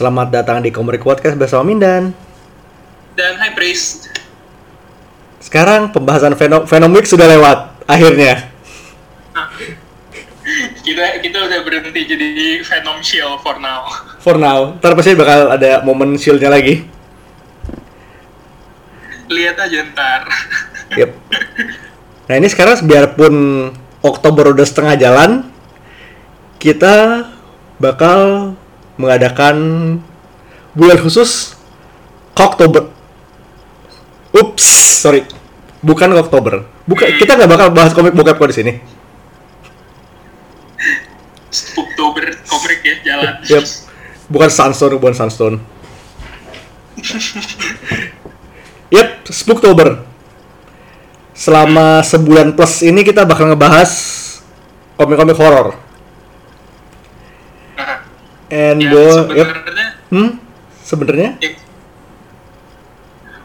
Selamat datang di Komrik Podcast bersama Mindan. Dan High Priest. Sekarang pembahasan Venom Venomix sudah lewat akhirnya. Kita kita udah berhenti jadi Venom Shield for now. For now, ntar pasti bakal ada momen shieldnya lagi. Lihat aja ntar. Yep. Nah ini sekarang biarpun Oktober udah setengah jalan, kita bakal mengadakan bulan khusus Oktober. Ups, sorry, bukan Oktober. Bukan, kita nggak bakal bahas komik bokep kok di sini. Oktober komik ya jalan. Yep. Bukan Sunstone, bukan Sunstone. Yep, Spooktober. Selama sebulan plus ini kita bakal ngebahas komik-komik horor. And yang gua- yep. Hmm? Sebenarnya? ya,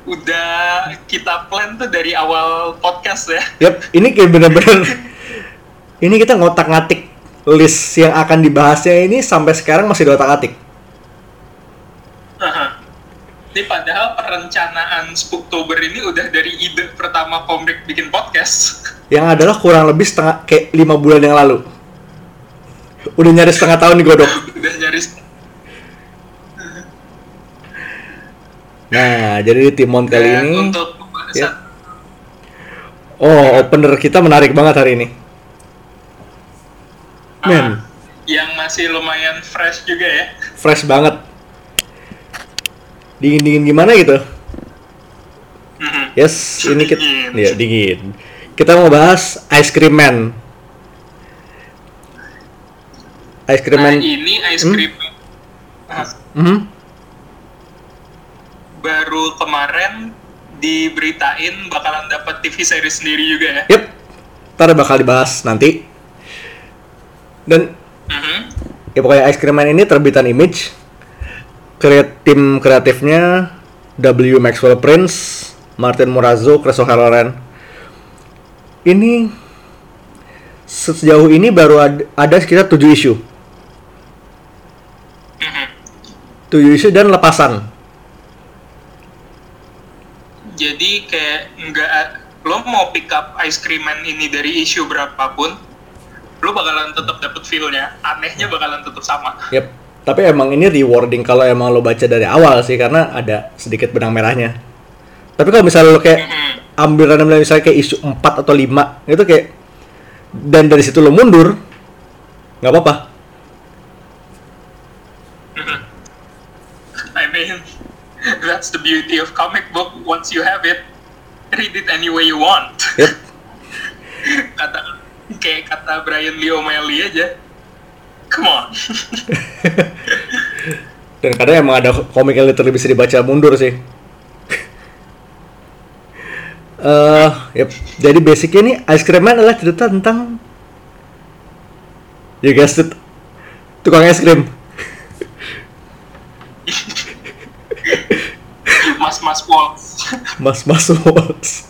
udah kita plan tuh dari awal podcast ya. Yep, ini kayak bener-bener ini kita ngotak-ngatik list yang akan dibahasnya ini sampai sekarang masih diotak-atik. Ini padahal perencanaan Spooktober ini udah dari ide pertama komik bikin podcast. Yang adalah kurang lebih setengah kayak lima bulan yang lalu. Udah nyari setengah tahun nih godok. udah nyaris Nah, jadi di Timon kali Dan ini untuk ya. Oh, opener kita menarik banget hari ini. ah, Men, yang masih lumayan fresh juga ya. fresh banget. Dingin-dingin gimana gitu? Yes, ini kita Dingin. ya dingin. Kita mau bahas Ice Cream Man. Ice Cream Nah, Man. ini ice Hmm? cream ah, Mhm. baru kemarin diberitain bakalan dapat TV series sendiri juga ya. Yep. Ntar bakal dibahas nanti. Dan Mhm. ya pokoknya Ice Cream Man ini terbitan Image. Kreat tim kreatifnya W. Maxwell Prince, Martin Morazzo, Chris O'Halloran. Ini sejauh ini baru ada, ada sekitar 7 isu. 7 isu dan lepasan. Jadi kayak nggak lo mau pick up ice cream man ini dari isu berapapun, lo bakalan tetap dapet feel-nya. Anehnya bakalan tetap sama. Yep. Tapi emang ini rewarding kalau emang lo baca dari awal sih karena ada sedikit benang merahnya. Tapi kalau misalnya lo kayak ambil random misalnya kayak isu 4 atau 5 itu kayak dan dari situ lo mundur nggak apa-apa. I mean, that's the beauty of comic book. Once you have it, read it any way you want. Yep. kata kayak kata Brian Lee O'Malley aja. Come on. Dan kadang emang ada komik yang literally bisa dibaca mundur sih. Eh, yep. Jadi basicnya nih Ice Cream Man adalah cerita tentang You guessed it Tukang es krim Mas-mas Waltz. Mas-mas Waltz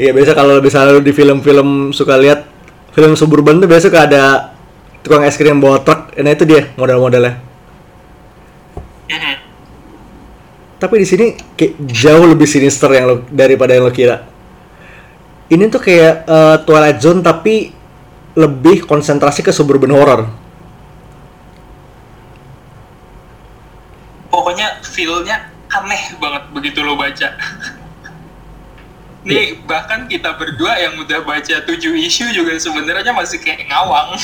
Iya biasa kalau misalnya lu di film-film suka lihat film suburban tuh biasa ada tukang es krim bawa truk, nah itu dia model-modelnya. Mhm. Tapi di sini kayak jauh lebih sinister yang lo, daripada yang lo kira. Ini tuh kayak eh, Twilight Zone tapi lebih konsentrasi ke suburban horror. Pokoknya feel-nya aneh banget begitu lo baca. Nih bahkan kita berdua yang udah baca 7 isu juga sebenarnya masih kayak ngawang.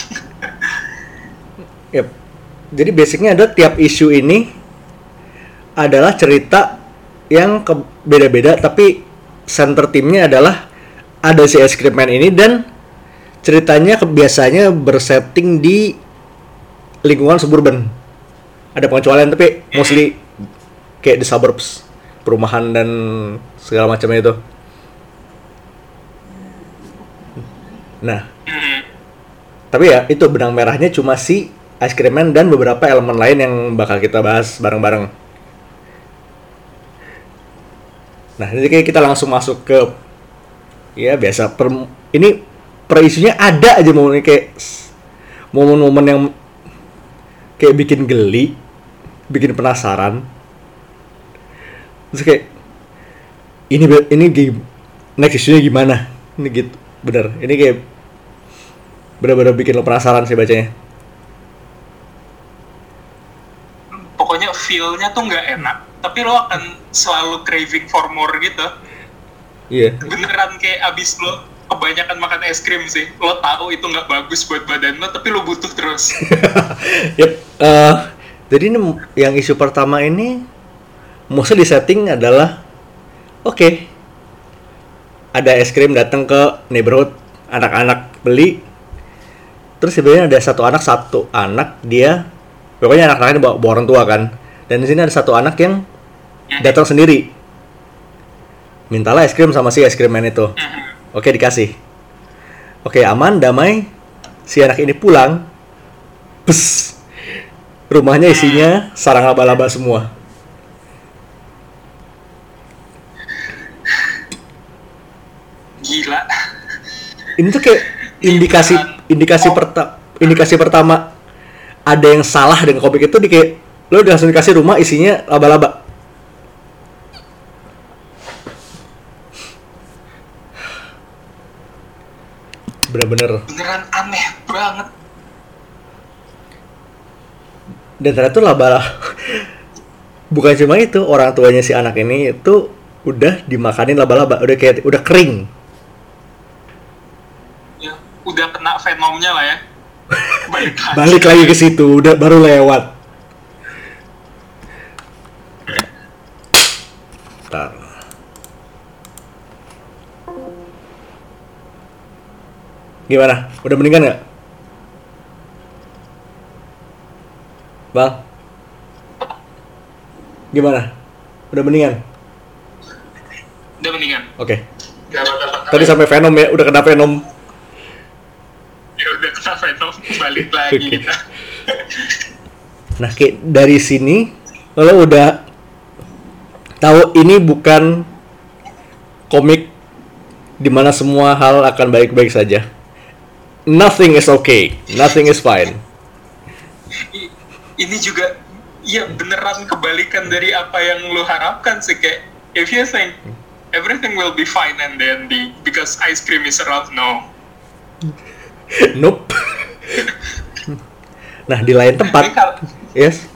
Yep. Jadi basicnya ada tiap isu ini adalah cerita yang beda-beda tapi center timnya adalah ada si es krim man ini dan ceritanya ke- biasanya bersetting di lingkungan suburban. Ada pengecualian tapi mostly kayak di suburbs, perumahan dan segala macamnya itu. Nah, tapi ya itu benang merahnya cuma si Ice Cream Man dan beberapa elemen lain yang bakal kita bahas bareng-bareng. Nah, jadi kayak kita langsung masuk ke ya biasa per ini per isunya ada aja momen kayak momen-momen yang kayak bikin geli bikin penasaran terus kayak ini ini game next isunya gimana? Ini gitu bener. Ini kayak bener-bener bikin lo penasaran sih bacanya. Pokoknya feel-nya tuh nggak enak tapi lo akan selalu craving for more gitu. Iya. Beneran kayak abis lo kebanyakan makan es krim sih lo tahu itu nggak bagus buat badan lo tapi lo butuh terus. Yep. eh, jadi ini yang isu pertama ini mostly di setting adalah oke ada es krim datang ke neighborhood anak-anak beli. Terus sebenarnya ada satu anak satu anak dia pokoknya anak-anaknya bawa, bawa orang tua kan. Dan di sini ada satu anak yang datang sendiri. Mintalah es krim sama si es krim man itu. Oke dikasih. Oke aman damai. Si anak ini pulang. Pes. Rumahnya isinya sarang laba-laba semua. Gila. Ini tuh kayak indikasi indikasi perta indikasi pertama ada yang salah dengan komik itu di kayak lo udah langsung dikasih rumah isinya laba-laba. Bener-bener. beneran aneh banget. Dan ternyata tuh laba bukan cuma itu orang tuanya si anak ini itu udah dimakanin laba-laba udah kayak udah kering udah kena venomnya lah ya. Balik lagi. Balik lagi ke situ udah baru lewat. Ntar. gimana? Udah mendingan nggak? Bang? Gimana? Udah mendingan? Udah mendingan. Oke. Bakal tadi sampai venom ya udah kena venom venom balik lagi Oke. kita Nah, kayak dari sini lo udah tahu ini bukan komik di mana semua hal akan baik-baik saja. Nothing is okay, nothing is fine. Ini juga ya beneran kebalikan dari apa yang lu harapkan sih kayak if you think everything will be fine and dandy because ice cream is around no Nope. nah, di lain tempat, kalau yes.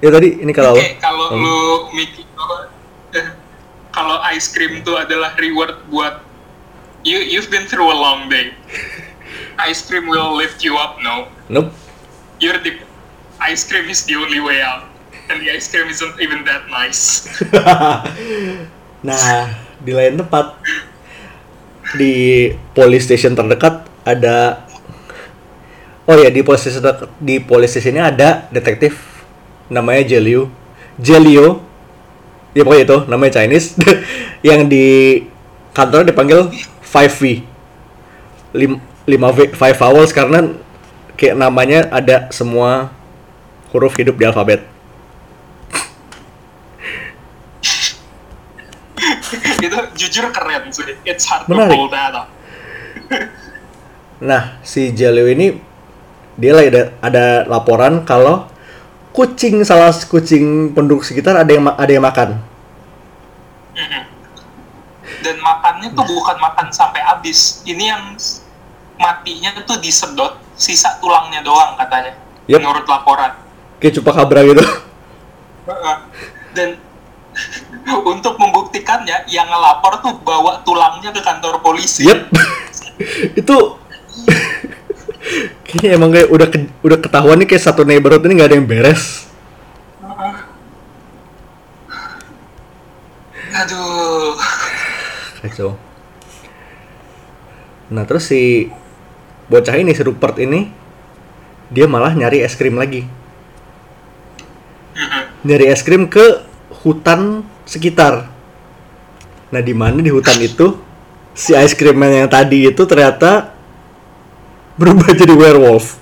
Ya tadi ini kalau kayak kalau Hmm. lu mikir kalau ice cream itu adalah reward buat you you've been through a long day ice cream will lift you up no nope. you're the ice cream is the only way out and the ice cream isn't even that nice Nah, di lain tempat di police station terdekat ada Oh ya, di police station di police stationnya ada detektif namanya Jelio. Jelio. Ya pokoknya itu namanya Chinese yang di kantornya dipanggil 5V. 5V 5 vowels karena kayak namanya ada semua huruf hidup di alfabet. Itu jujur keren sih it's hard Menarik. to pull that off Nah, si Jaleo ini dia lagi ada, ada laporan kalau kucing salah kucing penduduk sekitar ada yang ada yang makan. Dan makannya tuh bukan makan sampai habis ini yang matinya tuh disedot sisa tulangnya doang katanya Yep. menurut laporan Kayak cupakabra gitu. Dan untuk membuktikannya yang ngelapor tuh bawa tulangnya ke kantor polisi Yep. itu kayaknya emang kayak udah ke- udah ketahuan nih kayak satu neighborhood ini nggak ada yang beres. aduh Kacau. Nah, terus si bocah ini si Rupert ini dia malah nyari es krim lagi. Nyari es krim ke hutan sekitar. Nah, di mana di hutan itu si ice cream man yang tadi itu ternyata berubah jadi werewolf.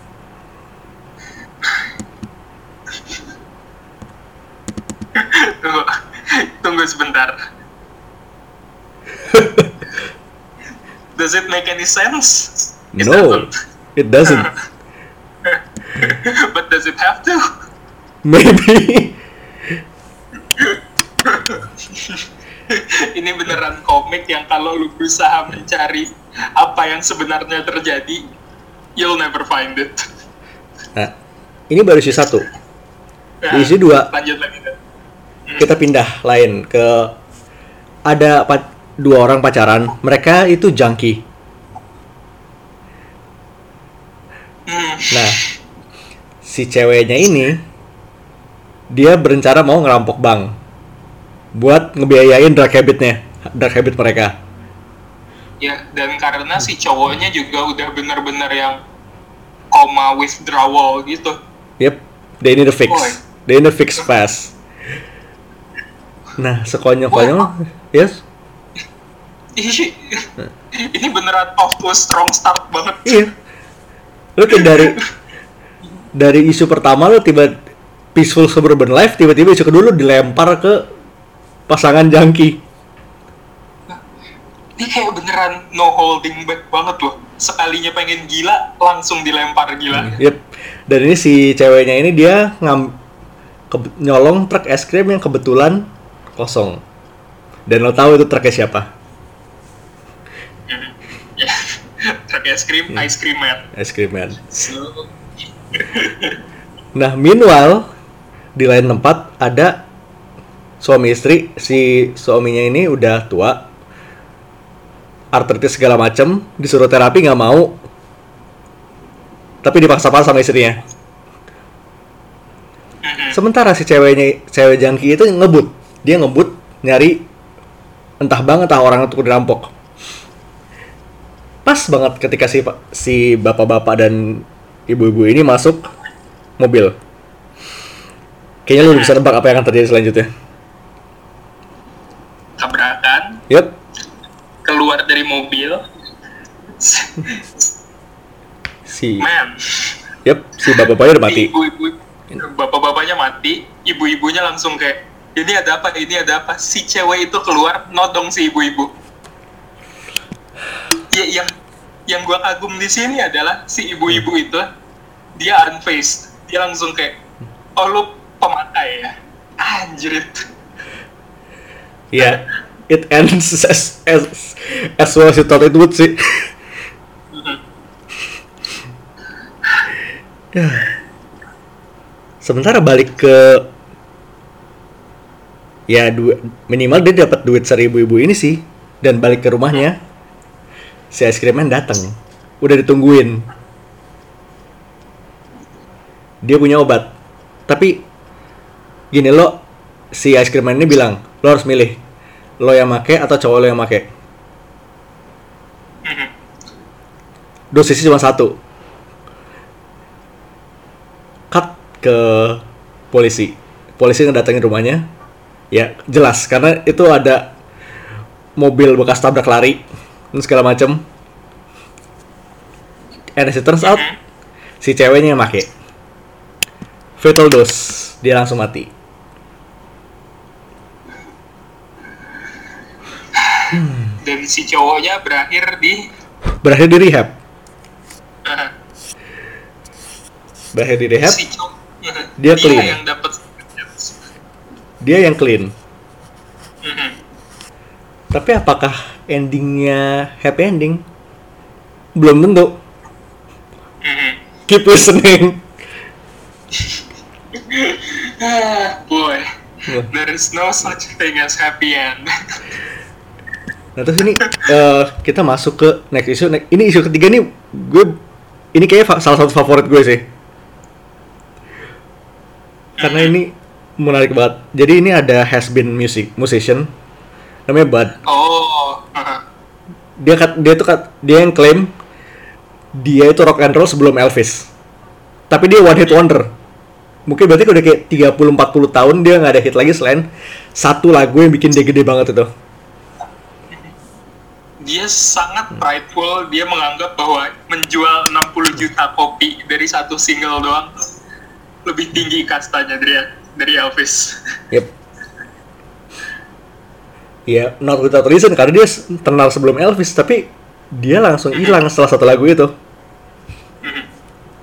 tunggu tunggu sebentar does it make any sense It no, doesn't. it doesn't. but does it have to maybe beneran komik yang kalau lu berusaha mencari apa yang sebenarnya terjadi, you'll never find it. nah ini baru isi satu Nah, Di isi dua. Lanjut lagi. Dan. kita pindah lain ke ada dua orang pacaran mereka itu junkie Hmm. nah si ceweknya ini dia berencana mau ngerampok bank buat ngebiayain drug habitnya drug habit mereka Ya, dan karena si cowoknya juga udah bener-bener yang koma withdrawal gitu. yep they need a fix Boy. they need a fix fast nah sekonyol-konyol yes Ih, ini beneran off to a strong start banget. Iya. Lu kayak dari dari isu pertama lu tiba peaceful suburban life tiba-tiba isu kedua lu dilempar ke pasangan jangki. Ini kayak beneran no holding back banget loh. Sekalinya pengen gila, langsung dilempar gila. Yep. Dan ini si ceweknya ini dia ngam ke- nyolong truk es krim yang kebetulan kosong. Dan lo tahu itu truknya siapa? Ya, Truk es krim, Iya. ice cream man. Es krim man. So, Nah, meanwhile di lain tempat ada suami istri. Si suaminya ini udah tua, artritis segala macem, disuruh terapi nggak mau, tapi dipaksa-paksa sama istrinya. Sementara si ceweknya, cewek jangki itu ngebut, dia ngebut nyari entah banget entah orang untuk dirampok. Pas banget ketika si si bapak-bapak dan ibu-ibu ini masuk mobil. Kayaknya lu bisa nebak apa yang akan terjadi selanjutnya. tabrakan, Yup, keluar dari mobil. si Man, yup, si bapak-bapaknya udah mati. ibu-ibu, bapak-bapaknya mati, ibu-ibunya langsung kayak, ini ada apa, ini ada apa. Si cewek itu keluar, nodong si ibu-ibu. Ya, yang yang gua kagum di sini adalah si ibu-ibu itu, dia unfazed. Dia langsung kayak, oh lu pemakai ya? Anjrit. Ya, it ends as as as well as you thought it would sih. Ya. Sementara balik ke ya dua, minimal dia dapat duit seribu ibu ini sih dan balik ke rumahnya si es krimnya datang udah ditungguin dia punya obat tapi gini lo si es krimnya ini bilang lo harus milih lo yang make atau cowok lo yang make? Mhm. dosisnya cuma satu. Cut ke polisi. Polisi ngedatengin rumahnya. Ya jelas. Karena itu ada mobil bekas tabrak lari dan segala macem. And as it turns out Mhm. si ceweknya yang make. Fatal dose. Dia langsung mati Dan si cowoknya berakhir di berakhir di rehab uh, berakhir di rehab si cowok Dia clean. yang dapat dia yang clean. Tapi apakah endingnya happy ending? Belum tentu. Keep listening. Ah, boy, there is no such thing as happy end. Nah terus ini eh, kita masuk ke next issue. Ne- Ini isu ketiga nih gue ini kayaknya fa- salah satu favorit gue sih. Karena ini menarik banget. Jadi ini ada has been music musician namanya Bud. oh, uh, Dia kat, dia tuh kat, dia yang klaim dia itu rock and roll sebelum Elvis. Tapi dia one hit wonder. Mungkin berarti udah kayak 30 40 tahun dia nggak ada hit lagi selain satu lagu yang bikin dia gede banget itu. Dia sangat prideful. Dia menganggap bahwa menjual 60 juta kopi dari satu single doang lebih tinggi kastanya dari dari Elvis. Yep. Ya, not without reason karena dia terkenal sebelum Elvis, tapi dia langsung hilang setelah satu lagu itu. Mhm.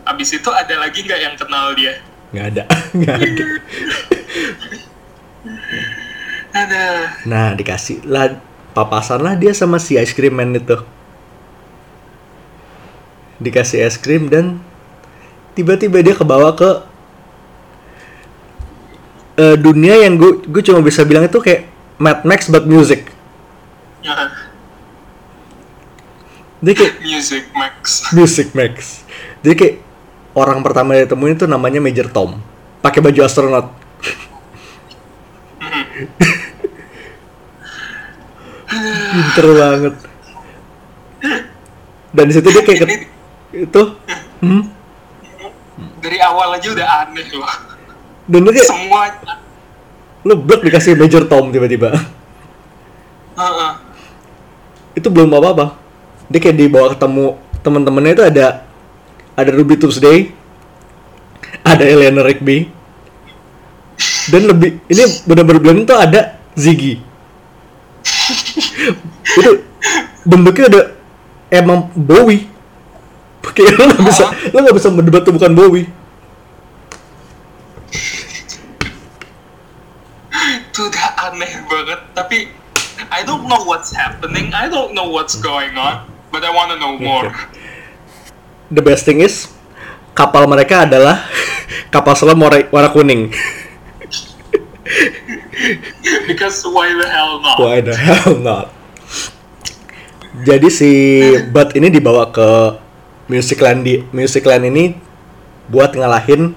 Abis itu ada lagi nggak yang kenal dia? nggak ada nggak ada ada nah dikasih lah papasan lah dia sama si ice cream man itu dikasih es krim dan tiba-tiba dia kebawa ke eh, dunia yang gue gue cuma bisa bilang itu kayak Mad Max but music Ya, dia kayak music max Music Max. Jadi kayak orang pertama yang ditemuin itu namanya Major Tom. Pakai baju astronot. Pinter banget. Dan di situ dia kayak itu hmm? dari awal aja udah aneh loh dan dia kayak semua leblek dikasih Major Tom tiba-tiba. Heeh. itu belum apa-apa. Dia kayak dibawa ketemu teman-temannya itu ada ada Ruby Tuesday, ada Eleanor Rigby, dan lebih ini benar-benar bilang itu ada Ziggy. Itu bentuknya ada emang Bowie. Kayak lo nggak bisa lo nggak bisa mendebat tuh bukan Bowie. itu udah aneh banget tapi I don't know what's happening I don't know what's going on but I wanna know more The best thing is kapal mereka adalah kapal selam warna, warna kuning. because why the hell not Why the hell not? Jadi si Bud ini dibawa ke Musicland di Musicland ini buat ngalahin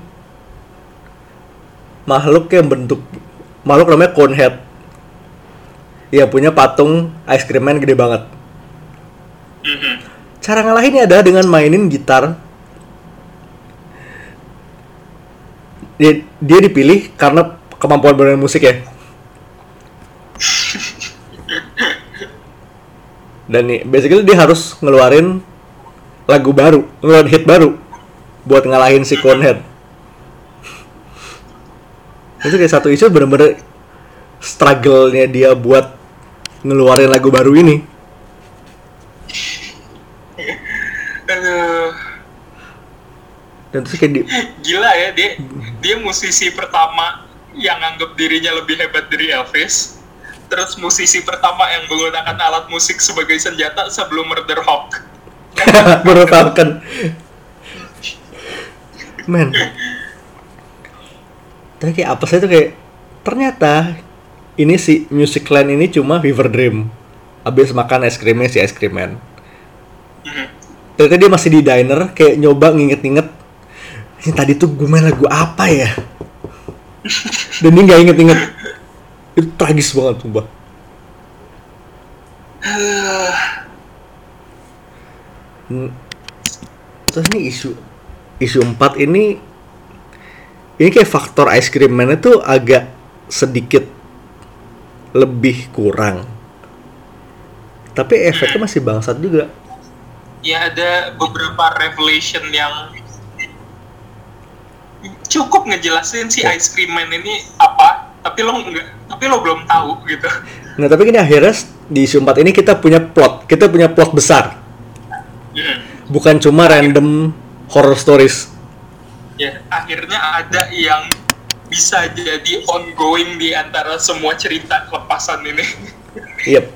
makhluk yang bentuk makhluk namanya Conehead. Iya punya patung ice cream man gede banget. Mhm. Cara ngalahinnya adalah dengan mainin gitar. Dia, dia dipilih karena kemampuan bermain musik ya. Dan nih, basically dia harus ngeluarin lagu baru, ngeluarin hit baru buat ngalahin si Conehead. Itu kayak satu isu bener-bener struggle-nya dia buat ngeluarin lagu baru ini. Aduh, Dan terus kayak di, gila ya dia dia musisi pertama yang anggap dirinya lebih hebat dari Elvis terus musisi pertama yang menggunakan alat musik sebagai senjata sebelum Murder Hawk. Tahu kan men. Tapi kayak apa sih itu kayak ternyata ini si Music Land ini cuma fever dream. Habis makan es krimnya si es krim man. Mhm. ternyata dia masih di diner kayak nyoba nginget-nginget ini tadi tuh gue main lagu apa ya? Dan dia nggak inget-inget itu tragis banget sumpah Hmm. Terus ini isu isu 4 ini ini kayak faktor ice cream man itu agak sedikit lebih kurang. Tapi efeknya masih bangsat juga. ya ada beberapa revelation yang cukup ngejelasin si Ice Cream Man ini apa tapi lo nggak tapi lo belum tahu gitu Nah, tapi ini akhirnya di isu 4 ini kita punya plot. Kita punya plot besar. Mhm. Bukan cuma random horror stories. ya akhirnya ada yang bisa jadi ongoing di antara semua cerita kelepasan ini Yep.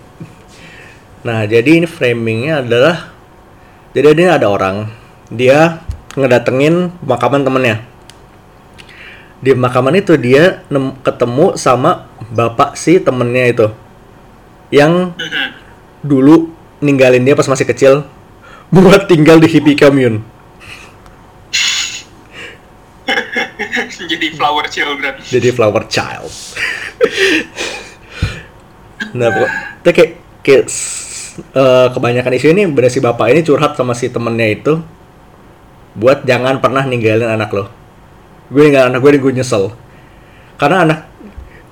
Nah, jadi ini framingnya adalah jadi ini ada orang dia ngedatengin pemakaman temennya. Di pemakaman itu dia nem- ketemu sama bapak si temennya itu yang dulu ninggalin dia pas masih kecil buat tinggal di hippie commune. jadi flower children Jadi flower child. nah, pokok- itu kayak, kayak eh, kebanyakan isu ini bener si bapak ini curhat sama si temennya itu buat jangan pernah ninggalin anak lo. Gue ninggalin anak gue, gue nyesel. Karena anak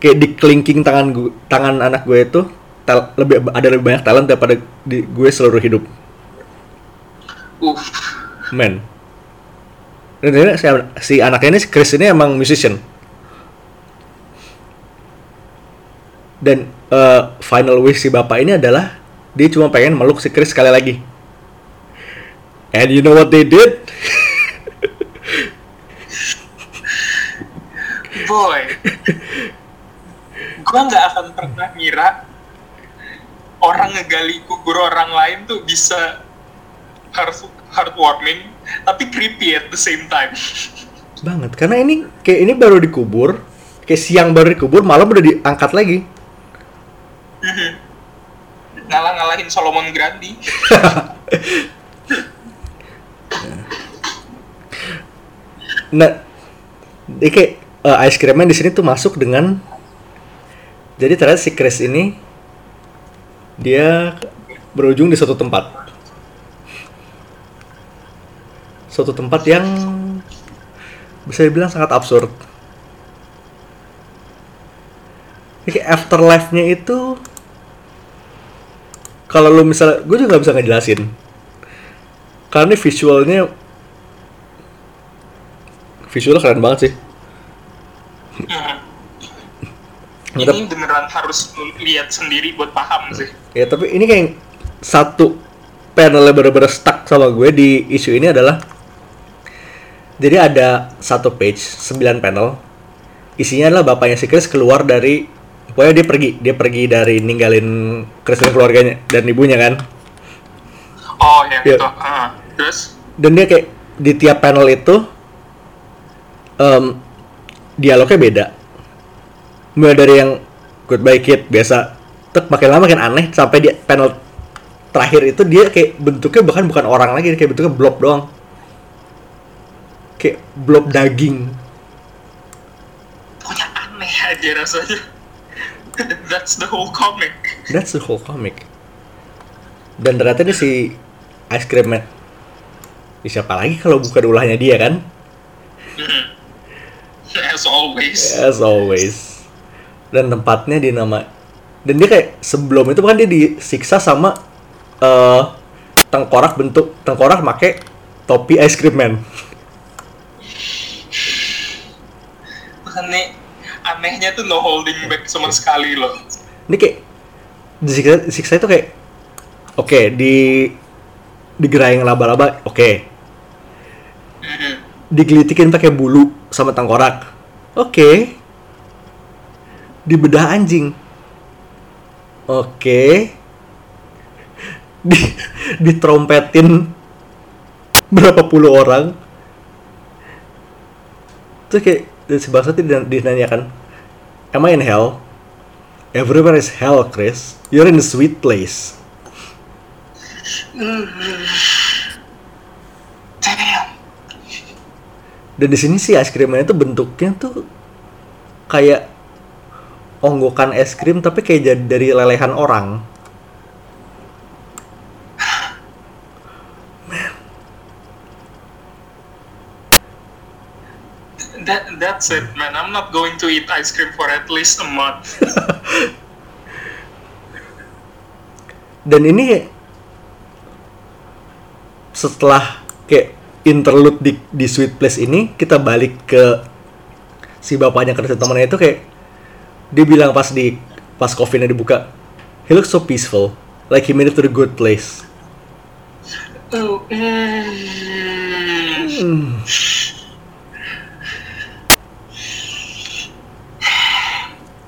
kayak di kelingking tangan gue, tangan anak gue itu tel- lebih ada lebih banyak talent daripada di gue seluruh hidup. uh Men. Dan ini si, si anaknya ini si Chris ini emang musician. Dan eh, final wish si bapak ini adalah dia cuma pengen meluk si Chris sekali lagi. And you know what they did? boy. Gua nggak akan pernah ngira orang ngegali kubur orang lain tuh bisa heart heartwarming tapi creepy at the same time. Banget karena ini kayak ini baru dikubur kayak siang baru dikubur malam udah diangkat lagi. Ngalah-ngalahin Solomon Grandi. Nah ini kayak eh, ice creamnya di sini tuh masuk dengan jadi ternyata si Chris ini dia berujung di suatu tempat. Suatu tempat yang bisa dibilang sangat absurd. Kayak afterlife-nya itu kalau lu misalnya gue juga nggak bisa ngejelasin. Karena visualnya visualnya keren banget sih Hmm. ini beneran harus lihat sendiri buat paham sih Ya tapi ini kayak satu panelnya bener-bener stuck sama gue di isu ini adalah jadi ada satu page 9 panel isinya adalah bapaknya si Chris keluar dari pokoknya dia pergi dia pergi dari ninggalin Chris dan keluarganya dan ibunya kan oh yang Iya. itu Ah, terus dan dia kayak di tiap panel itu em, dialognya beda. Mulai dari yang goodbye kid biasa. Tek makin lama makin aneh sampai di panel terakhir itu dia kayak bentuknya bahkan bukan orang lagi kayak bentuknya blob doang. Kayak blob daging. Pokoknya aneh aja rasanya. That's the whole comic. That's the whole comic. Dan ternyata ini si ice cream man. Siapa lagi kalau bukan ulahnya dia kan? Hmm. As always As always. Dan tempatnya di nama dan dia kayak sebelum itu kan dia disiksa sama eh tengkorak bentuk tengkorak make topi ice cream man. makanya anehnya tuh no holding back sama sekali loh Ini kayak disiksa, disiksa itu kayak oke di digerayang laba-laba oke Mhm. Digelitikin pakai bulu sama tengkorak. Oke. Dibedah anjing. Oke. Di ditrompetin berapa puluh orang. Terus kayak si bangsa dinanyakan am I in hell? Everywhere is hell Chris. You're in a sweet place. Damn dan di sini sih es krimnya itu bentuknya tuh kayak onggokan es krim tapi kayak jadi dari lelehan orang. That that's it man. I'm not going to eat ice cream for at least a month. Dan ini setelah kayak interlude di di sweet place ini kita balik ke si bapaknya kerja temannya itu kayak dia bilang pas di pas coffee-nya dibuka he looks so peaceful. Like he made it to the good place. Oh, mm.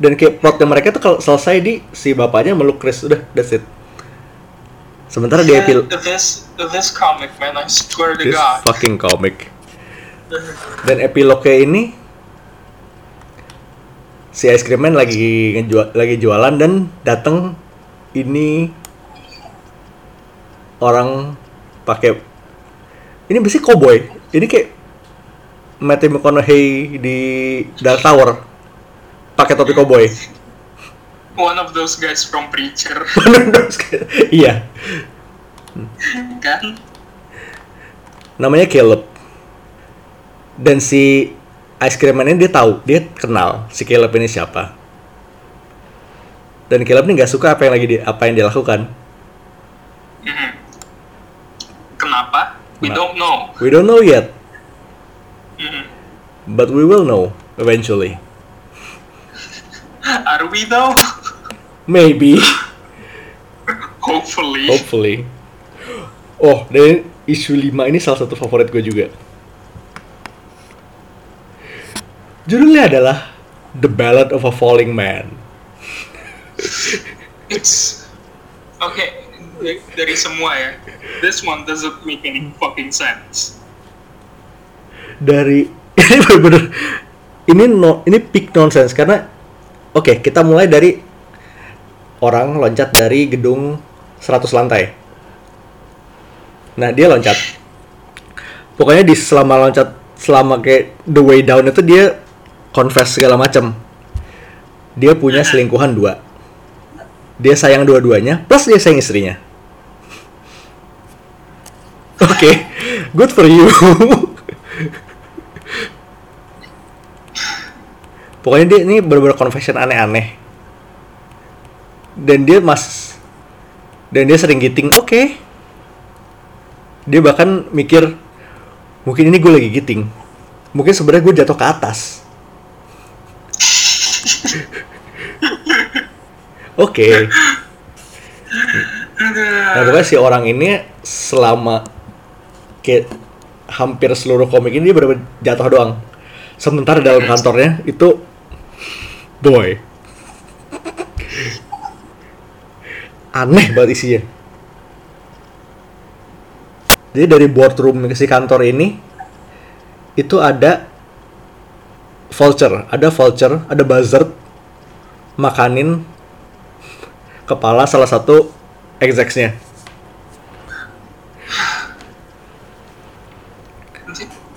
dan kayak plotnya mereka tuh kalau selesai di si bapaknya meluk Chris. Udah that's it sementara di epil this this comic man I swear to this God. fucking comic. Dan epilognya ini si ice cream man lagi ngejual lagi jualan dan datang ini orang pakai ini biasanya cowboy? Ini kayak Matthew McConaughey di Dark Tower pakai topi cowboy one of those guys from Preacher. Iya. Kan? Namanya Caleb. Dan si ice cream man ini dia tahu dia kenal si Caleb ini siapa. Dan Caleb ini nggak suka apa yang lagi di, apa yang dia lakukan. Mhm. kenapa? We Kenapa? don't know. We don't know yet. Mhm. but we will know eventually. Are we though maybe hopefully hopefully oh dan isu 5 ini salah satu favorit gue juga judulnya adalah The Ballad of a Falling Man. It's okay dari- semua ya. This one doesn't make any fucking sense. Dari ini bener-bener ini no, ini peak nonsense karena oke kita mulai dari orang loncat dari gedung 100 lantai. Nah dia loncat. Pokoknya di selama loncat selama kayak the way down itu dia confess segala macam. Dia punya selingkuhan dua. Dia sayang dua-duanya, plus dia sayang istrinya. Oke, good for you. Pokoknya dia ini bener-bener confession aneh-aneh. Dan dia mas dan dia sering giting, oke. Dia bahkan mikir mungkin ini gue lagi giting. Mungkin sebenarnya gue jatuh ke atas. Oke. Nah, pokoknya si orang ini selama kayak hampir seluruh komik ini dia benar-benar jatuh doang. Sementara dalam kantornya itu boy. Aneh banget isinya. Jadi dari boardroom ke si kantor ini itu ada vulture, ada vulture, ada buzzard makanin kepala salah satu execs-nya.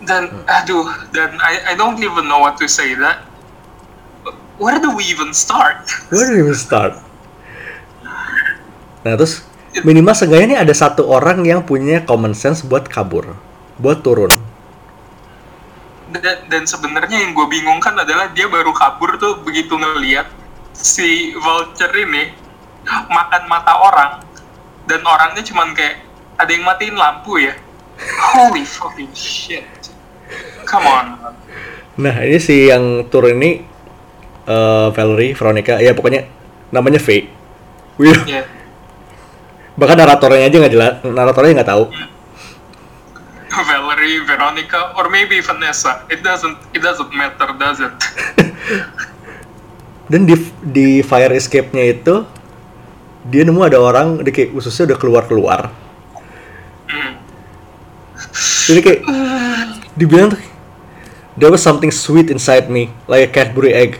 Dan aduh, dan I I don't even know what to say that. Where do we even start? Where do we start? Nah terus minimal seenggaknya ini ada satu orang yang punya common sense buat kabur, buat turun. Dan, dan sebenarnya yang gue bingungkan adalah dia baru kabur tuh begitu ngeliat si vulture ini makan mata orang dan orangnya cuman kayak ada yang matiin lampu ya. Holy fucking shit. Come on. Nah ini si yang turun ini eh, Valerie, Veronica, ya pokoknya namanya V. Wih, Ya. Bahkan naratornya aja nggak jelas, naratornya nggak tahu. Valerie, Veronica, or maybe Vanessa. It doesn't it doesn't matter, does it? Dan di di fire escape-nya itu dia nemu ada orang di kayak ususnya udah keluar keluar. Hmm. Jadi kayak dibilang tuh there was something sweet inside me like a Cadbury egg.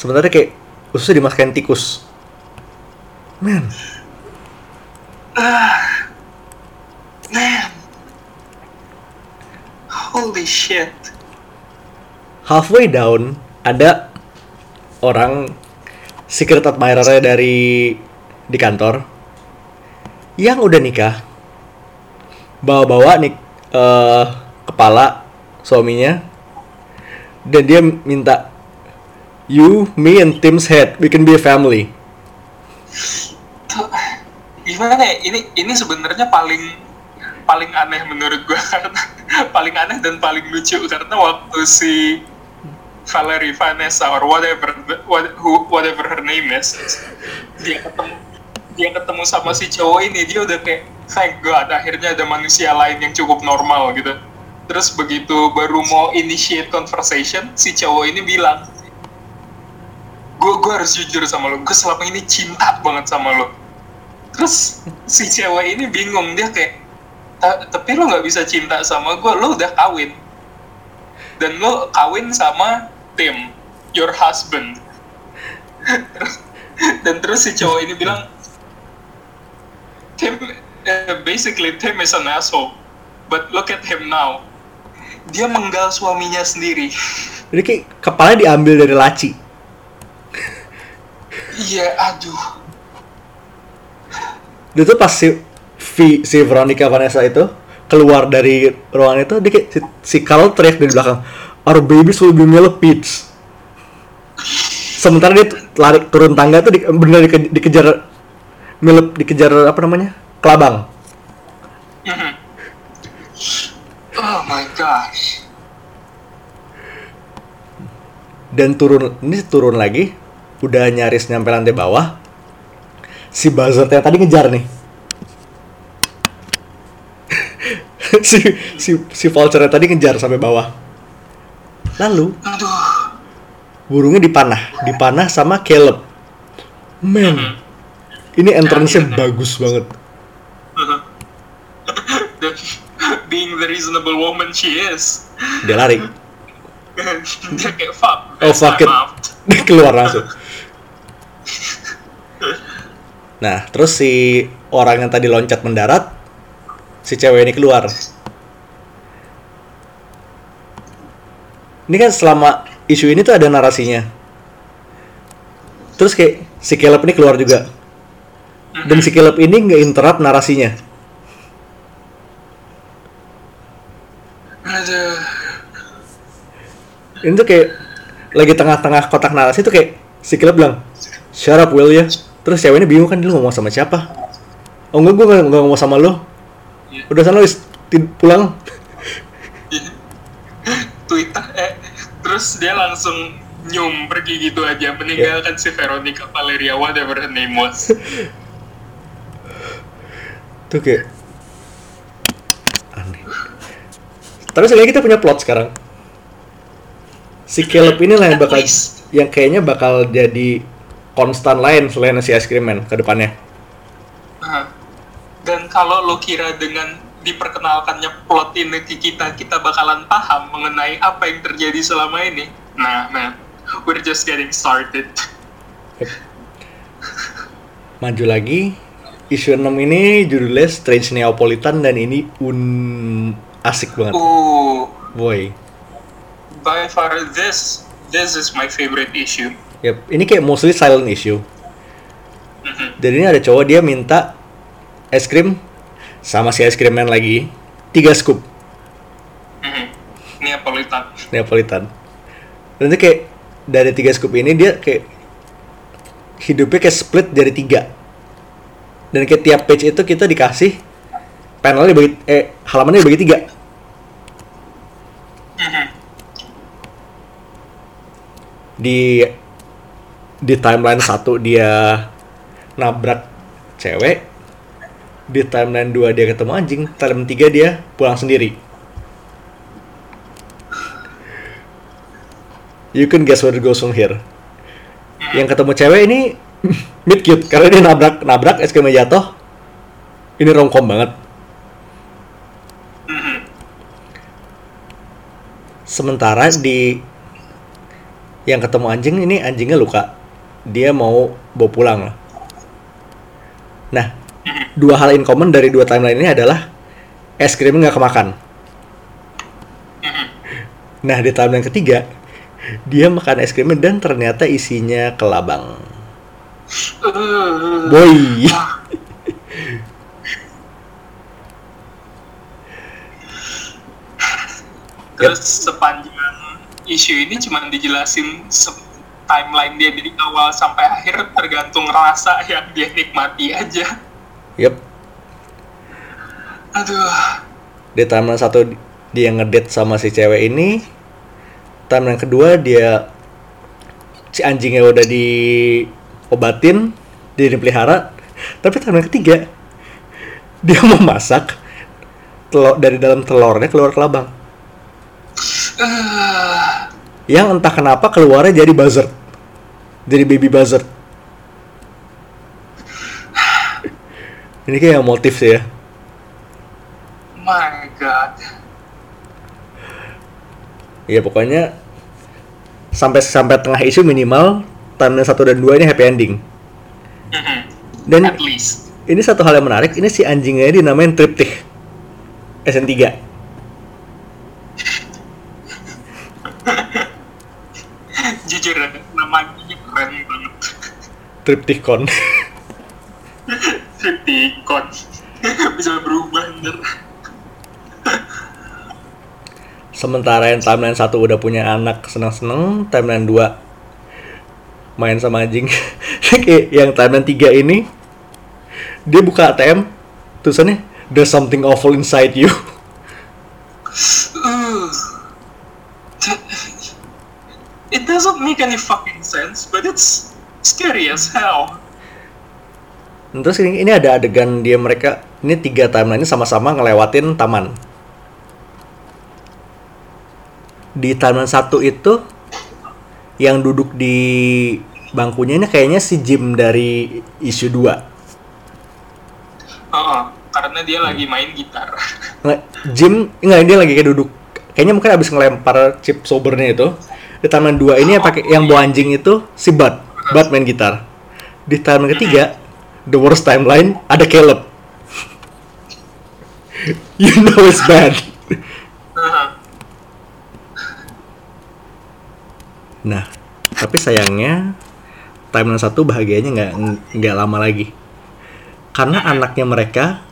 Sebenarnya kayak ususnya dimasukkan tikus. Man, Man. Holy shit. halfway down ada orang secret admirer dari di kantor yang udah nikah bawa-bawa nih eh, kepala suaminya dan dia minta you me and Tim's head we can be a family gimana ya? Ini ini sebenarnya paling paling aneh menurut gua karena paling aneh dan paling lucu karena waktu si Valerie Vanessa or whatever what, who, whatever her name is dia ketemu dia ketemu sama si cowok ini dia udah kayak thank god akhirnya ada manusia lain yang cukup normal gitu. Terus begitu baru mau initiate conversation si cowok ini bilang gue gue harus jujur sama lo gue selama ini cinta banget sama lo terus si cewek ini bingung dia kayak "Ta- tapi lo nggak bisa cinta sama gue lo udah kawin. Dan lo kawin sama Tim your husband. Dan terus si cowok ini bilang Tim eh, basically Tim is an asshole but look at him now. Dia menggal suaminya sendiri. Jadi kayak kepalanya diambil dari laci. Iya aduh dia tuh pas si V, si Veronica Vanessa itu keluar dari ruangan itu dia kayak si, si Carl teriak dari belakang our babies will be millipedes sementara dia lari turun tangga tuh di, bener dike- dikejar milip dikejar apa namanya? Kelabang. Mhm. oh my gosh. Dan turun ini turun lagi udah nyaris nyampe lantai bawah si Buzzard yang tadi ngejar nih. Si si si vulture tadi ngejar sampai bawah. Lalu burungnya dipanah. Dipanah sama Caleb. Man ini entrance-nya bagus banget. Being the reasonable woman she is, dia lari. Dia kayak fuck. oh fuck it. I'm out." dia keluar langsung nah terus si orang yang tadi loncat mendarat si cewek ini keluar. Ini kan selama isu ini tuh ada narasinya. Terus kayak si Caleb ini keluar juga. Dan si Caleb ini nggak interrupt narasinya. Ini tuh kayak lagi tengah-tengah kotak narasi tuh kayak si Caleb bilang shut up will ya terus cewek ini bingung kan lu ngomong sama siapa? Oh enggak gue nggak ngomong sama lo Iya. udah sana tid- pulang. Twitter eh terus dia langsung nyum pergi gitu aja meninggalkan si Veronica Valeria whatever her name was. Tuh kayak aneh. Tapi sebenarnya kita punya plot sekarang. Si Caleb ini lah yang bakal yang kayaknya bakal jadi konstan lain selain si Ice Cream Man ke depannya. Nah, dan kalau lo kira dengan diperkenalkannya plot ini ke kita kita bakalan paham mengenai apa yang terjadi selama ini. Nah man we're just getting started. Maju lagi. Isu 6 ini judulnya Strange Neapolitan dan ini un asik banget. Oh boy. By far this this is my favorite issue Yep, ini kayak mostly silent issue. Jadi ini ada cowok dia minta es krim sama si es krim man lagi tiga scoop Mhm. Neapolitan Neapolitan. Dan itu kayak dari tiga scoop ini dia kayak hidupnya kayak split dari tiga. Dan kayak tiap page itu kita dikasih panelnya dibagi eh halamannya dibagi tiga. Mhm. Di di timeline satu dia nabrak cewek, di timeline 2 dia ketemu anjing, timeline 3 dia pulang sendiri. You can guess where it goes from here. Yang ketemu cewek ini mid cute karena dia nabrak nabrak es krimnya jatuh. Ini romcom banget. Sementara di yang ketemu anjing ini anjingnya luka. Dia mau bawa pulang. Nah, dua hal in common dari dua timeline ini adalah es krimnya nggak kemakan. Nah, di timeline ketiga, dia makan es krimnya dan ternyata isinya kelabang. Boy. Terus sepanjang isu ini cuma dijelasin timeline dia dari awal sampai akhir tergantung rasa yang dia nikmati aja. Yep. Aduh. Di timeline satu dia ngedate sama si cewek ini. Timeline kedua dia si anjingnya udah diobatin, dia dipelihara. Tapi timeline ketiga dia mau masak telur dari dalam telurnya keluar kelabang. Uh, Yang entah kenapa keluarnya jadi buzzard. Jadi baby buzzard. Ini kayak motif sih ya. my god. Ya pokoknya sampai sampai tengah isu minimal timeline 1 dan 2 ini happy ending. Mhm. Dan At least. ini satu hal yang menarik, ini si anjingnya dinamain Triptych. SN3. Jujur, namanya keren banget. Triptychon. Triptychon. Bisa berubah ntar. Sementara yang timeline 1 udah punya anak seneng-seneng, timeline 2 main sama anjing. Yang timeline 3 ini dia buka ATM tulisannya there's something awful inside you. Uh. It doesn't make any fucking sense, but it's scary as hell. Terus ini, ini ada adegan dia mereka ini tiga timeline ini sama-sama ngelewatin taman. Di timeline satu itu yang duduk di bangkunya ini kayaknya si Jim dari isu 2 Heeh, karena dia lagi main gitar. Nggak, Jim enggak dia lagi kayak duduk kayaknya mungkin abis ngelempar chip sobernya itu di taman dua ini yang pakai yang bawa anjing itu si Bud Bud main gitar. Di taman ketiga the worst timeline ada Caleb. You know it's bad. Nah tapi sayangnya timeline satu bahagianya nggak nggak lama lagi. Karena anaknya mereka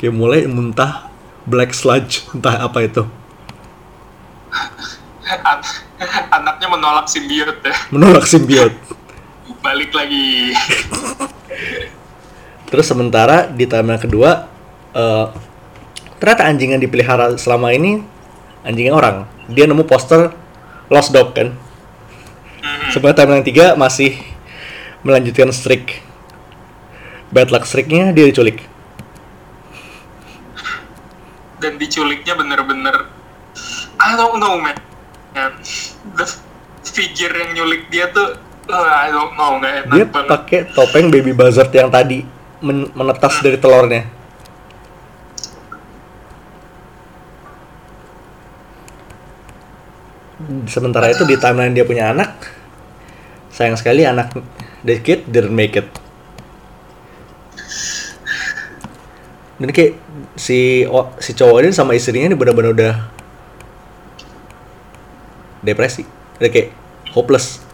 kayak mulai muntah black sludge entah apa itu. An- anaknya menolak simbiot ya. menolak simbiot Balik lagi. Terus sementara di timeline kedua, eh, ternyata anjing yang dipelihara selama ini anjingnya orang. Dia nemu poster Lost Dog kan. Sebenarnya timeline tiga masih melanjutkan streak. Bad luck streaknya dia diculik. Dan diculiknya bener-bener I don't know man. Man, The figure yang nyulik dia tuh uh, I don't know nggak enak Dia pakai topeng baby buzzard yang tadi men- menetas dari telurnya. Sementara itu di timeline dia punya anak, sayang sekali anak the kid didn't make it. Dan kayak si o- si cowok ini sama istrinya ini benar-benar udah depresi, udah kayak hopeless.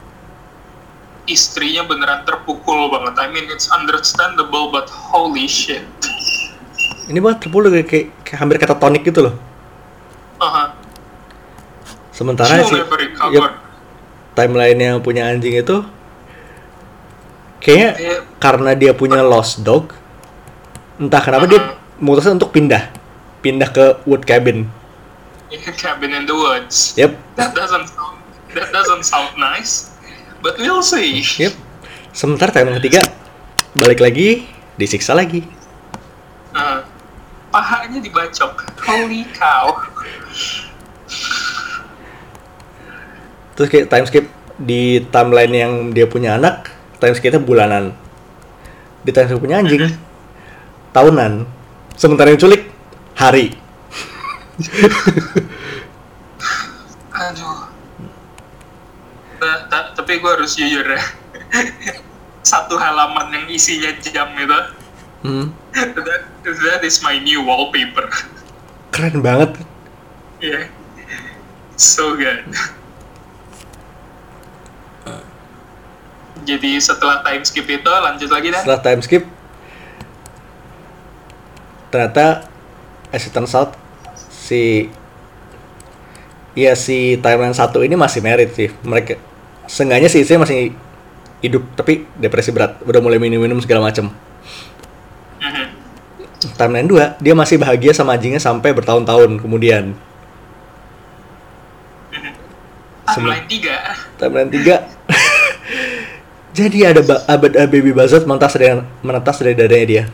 Istrinya beneran terpukul banget. I mean it's understandable but holy shit. Ini banget terpuluh kayak, kayak, kayak hampir katatonik gitu loh. Uh-huh. Sementara She'll si never recover. yep, timeline yang punya anjing itu kayaknya Dia- karena dia punya lost dog, entah kenapa dia memutuskan untuk pindah, pindah ke wood cabin. Cabin in the woods. Yep, That doesn't sound, that doesn't sound nice. But we'll see. yep. Sementara timeline ketiga balik lagi, disiksa lagi. Uh, pahanya dibacok. Holy cow. Terus kayak time skip di timeline yang dia punya anak, time skipnya bulanan. Di time skip punya anjing, tahunan. Sementara yang culik, hari. tapi gue harus jujur ya. Satu halaman yang isinya jam itu, Hmm. that, that is my new wallpaper. Keren banget. Yeah. So good. Jadi setelah time skip itu lanjut lagi dan Setelah time skip, ternyata as it turns out, si ya si timeline satu ini masih merit sih. Mereka seenggaknya si istri masih hidup tapi depresi berat, udah mulai minum-minum segala macem. Mhm. Timeline 2, dia masih bahagia sama anjingnya sampai bertahun-tahun kemudian. timeline tiga Timeline 3 Jadi ada ba- abad uh, baby buzzard menetas dari menetas dari dadanya dia.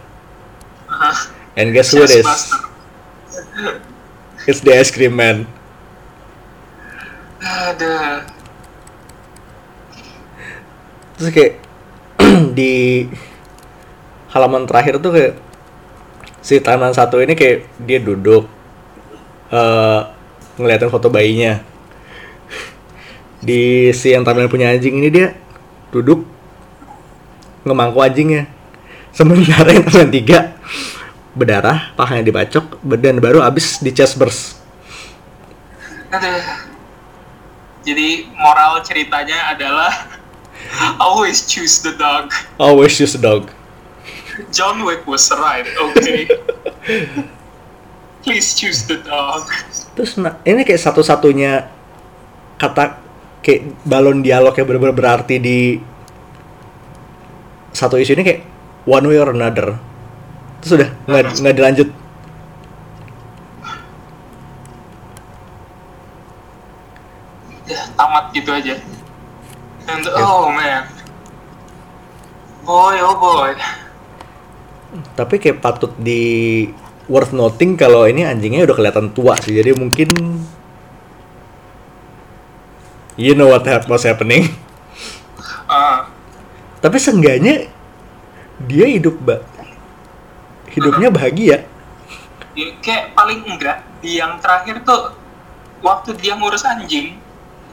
Hah? And guess who it is? It's the ice cream man. Ada. Terus kayak di halaman terakhir tuh kayak si timeline satu ini kayak dia duduk eh ngeliatin foto bayinya. Di si yang timeline punya anjing ini dia duduk ngemangku anjingnya. Sementara yang timeline tiga berdarah, pahanya dibacok, dan baru abis di chest burst. Jadi moral ceritanya adalah always choose the dog. Always use a dog. John Wick was right, okay? Please choose the dog. Terus nah, ini kayak satu-satunya kata kayak balon dialog yang benar-benar berarti di satu isu ini kayak one way or another. Terus udah nggak nggak dilanjut. Ya, tamat gitu aja. And oh man. Boy, oh boy. Tapi kayak patut di worth noting kalau ini anjingnya udah kelihatan tua sih. Jadi mungkin you know what what's happening. Ah, Tapi seenggaknya dia hidup ba hidupnya bahagia. ya, kayak paling enggak di yang terakhir tuh waktu dia ngurus anjing,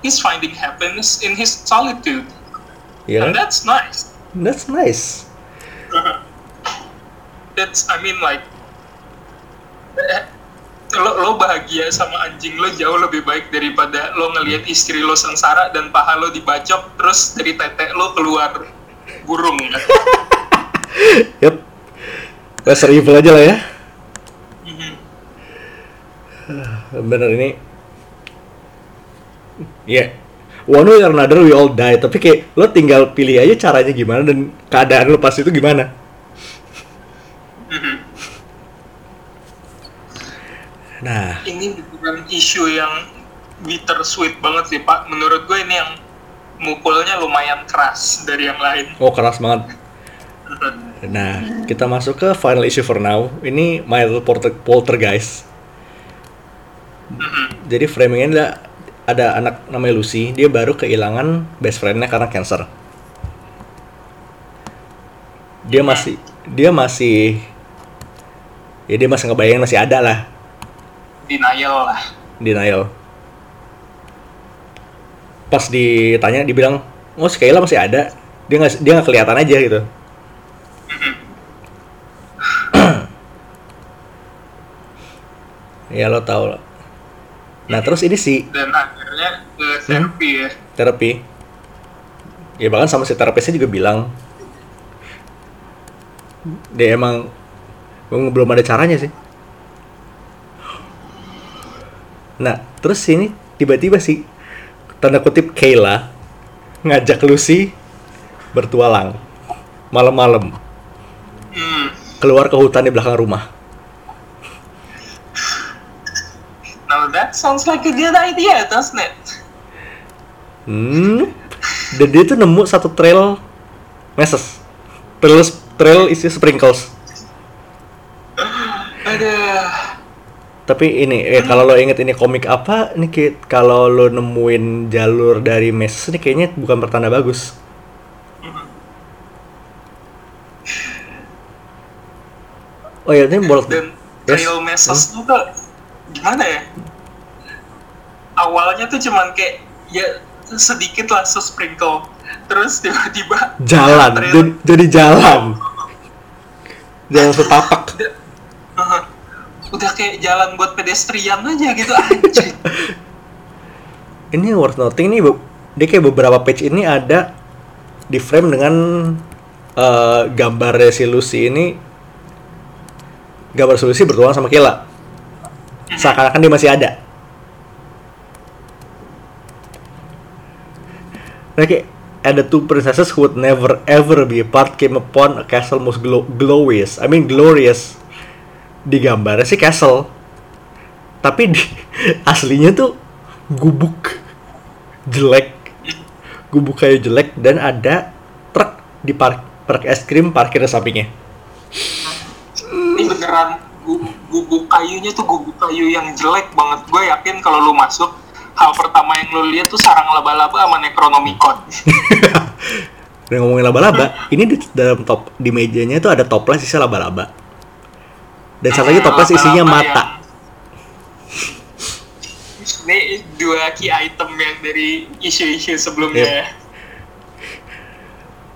he's finding happiness in his solitude, Ya and that's nice. That's nice. That's I mean like lo lo bahagia sama anjing lo jauh lebih baik daripada lo ngelihat istri lo sengsara dan paha lo dibacok terus dari tetek lo keluar burung kan? Yep. Lesser evil aja lah ya. Mhm. Bener ini. Ya. One way or another we all die. Tapi kayak lo tinggal pilih aja caranya gimana dan keadaan lo pas itu gimana. Mhm. Nah, ini bukan isu yang bittersweet banget sih pak menurut gue ini yang mukulnya lumayan keras dari yang lain oh keras banget. Nah, kita masuk ke final issue for now. Ini My Little Polter Poltergeist. Mhm. Jadi framingnya adalah ada anak namanya Lucy, dia baru kehilangan best friendnya karena cancer. Dia masih dia masih ya dia masih ngebayangin masih ada lah denial lah denial. Pas ditanya dibilang, "Oh, si Kayla masih ada." Dia nggak dia nggak kelihatan aja gitu. ya lo tau lah. Nah terus ini si dan akhirnya ke terapi ya. Terapi. Ya bahkan sama si terapisnya juga bilang dia emang emang belum ada caranya sih. Nah terus ini tiba-tiba sih tanda kutip Kayla ngajak Lucy bertualang malam-malam. Hmm. keluar ke hutan di belakang rumah now that sounds like a good idea doesn't it? Hmm. Dan dia tuh nemu satu trail meses trail trail isi sprinkles. Ada Tapi ini, eh, kalau lo inget ini komik apa, ini kayak kalau lo nemuin jalur dari Meses ini kayaknya bukan pertanda bagus. Oh iya, ini bolot. dan Yes. trail messes tuh tuh gimana ya awalnya tuh cuman kayak ya sedikit lah sprinkle terus tiba-tiba Jalan, jadi, jadi jalan. Jalan setapak. udah, uh, udah kayak jalan buat pedestrian aja gitu anjir Ini worth noting nih, dia kayak beberapa page ini ada di frame dengan eh, gambar si Lucy ini. Gambar si Lucy bertualang sama Kela seakan-akan dia masih ada Kayak and the two princesses who would never ever be apart came upon a castle most glo- glorious I mean glorious di gambarnya sih castle. Tapi di aslinya tuh gubuk jelek. Gubuk kayu jelek dan ada truk di park park es krim parkir di sampingnya. Ini beneran gu- gubuk kayunya tuh gubuk kayu yang jelek banget. Gue yakin kalau lu masuk hal pertama yang lu lihat tuh sarang laba-laba sama Necronomicon dan ngomongin laba-laba ini di dalam top di mejanya itu ada toples isi laba-laba dan satu lagi toples isinya mata ini dua key item yang dari isu-isu sebelumnya Yep.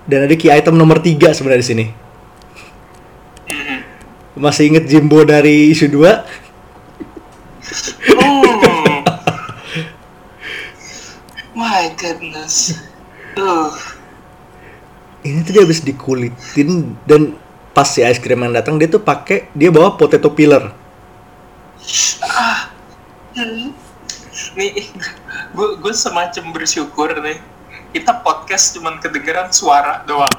dan ada key item nomor tiga sebenarnya di sini Mhm. masih inget Jimbo dari isu 2 Hmm. My goodness. Uh, ini tuh dia habis dikulitin dan pas si ice cream yang datang dia tuh pakai dia bawa potato peeler hmm. nih, gue gue semacam bersyukur nih. Kita podcast cuman kedengeran suara doang.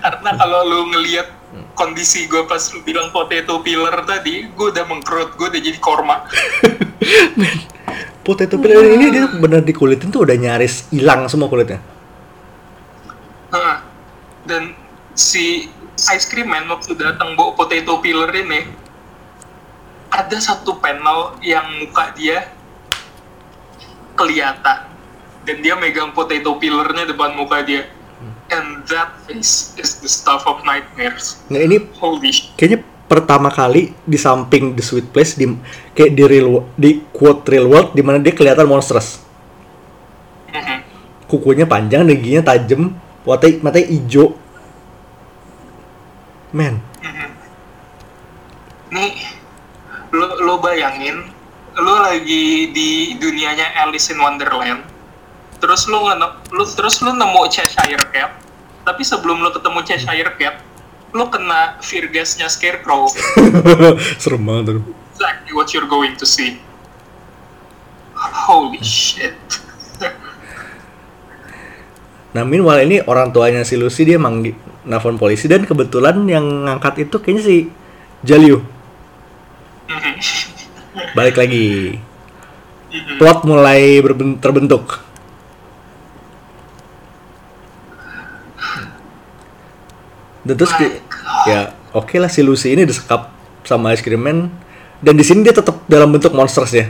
Karena kalau lu ngelihat kondisi gue pas lu bilang potato peeler tadi, gue udah mengkerut, gue udah jadi korma. potato peeler ini dia bener dikulitin tuh udah nyaris hilang semua kulitnya. Heeh. Dan si ice cream man waktu datang bawa potato peeler ini ada satu panel yang muka dia kelihatan. Dan dia megang potato peelernya depan muka dia. And that face is the stuff of nightmares. Nah ini holy shit kayaknya pertama kali di samping The Sweet Place di kayak di real di quote real world di mana dia kelihatan monstrous. Kukunya panjang, giginya tajam, matanya matanya hijau. Man, nih lo lo bayangin lo lagi di dunianya Alice in Wonderland terus lo nge lo terus lo nemu Cheshire Cat tapi sebelum lo ketemu Cheshire Cat lo kena fear gasnya Scarecrow serem banget. exactly what you're going to see holy shit Nah, meanwhile ini orang tuanya si Lucy dia manggil nelfon polisi dan kebetulan yang ngangkat itu kayaknya si Jalio. Mhm. Balik lagi. Mhm. Plot mulai terbentuk. Terus di- ya oke lah si Lucy ini disekap sama Ice Cream Man dan di sini dia tetap dalam bentuk monsters ya.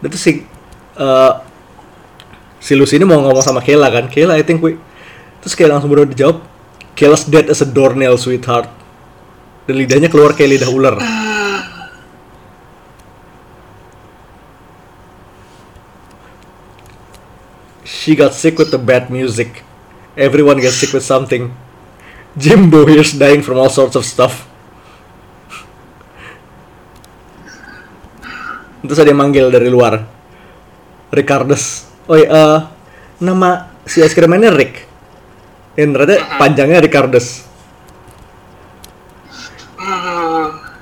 Dan terus si eh, si Lucy ini mau ngomong sama Kayla kan, Kayla I think we terus kayak langsung baru dijawab Kayla's dead as a doornail sweetheart dan lidahnya keluar kayak lidah ular. She got sick with the bad music. Everyone gets sick with something. Jimbo here's dying from all sorts of stuff. Terus ada yang manggil dari luar. Ricardus. Oh iya, eh, nama si es krimnya Rick. Yang ternyata panjangnya Ricardus.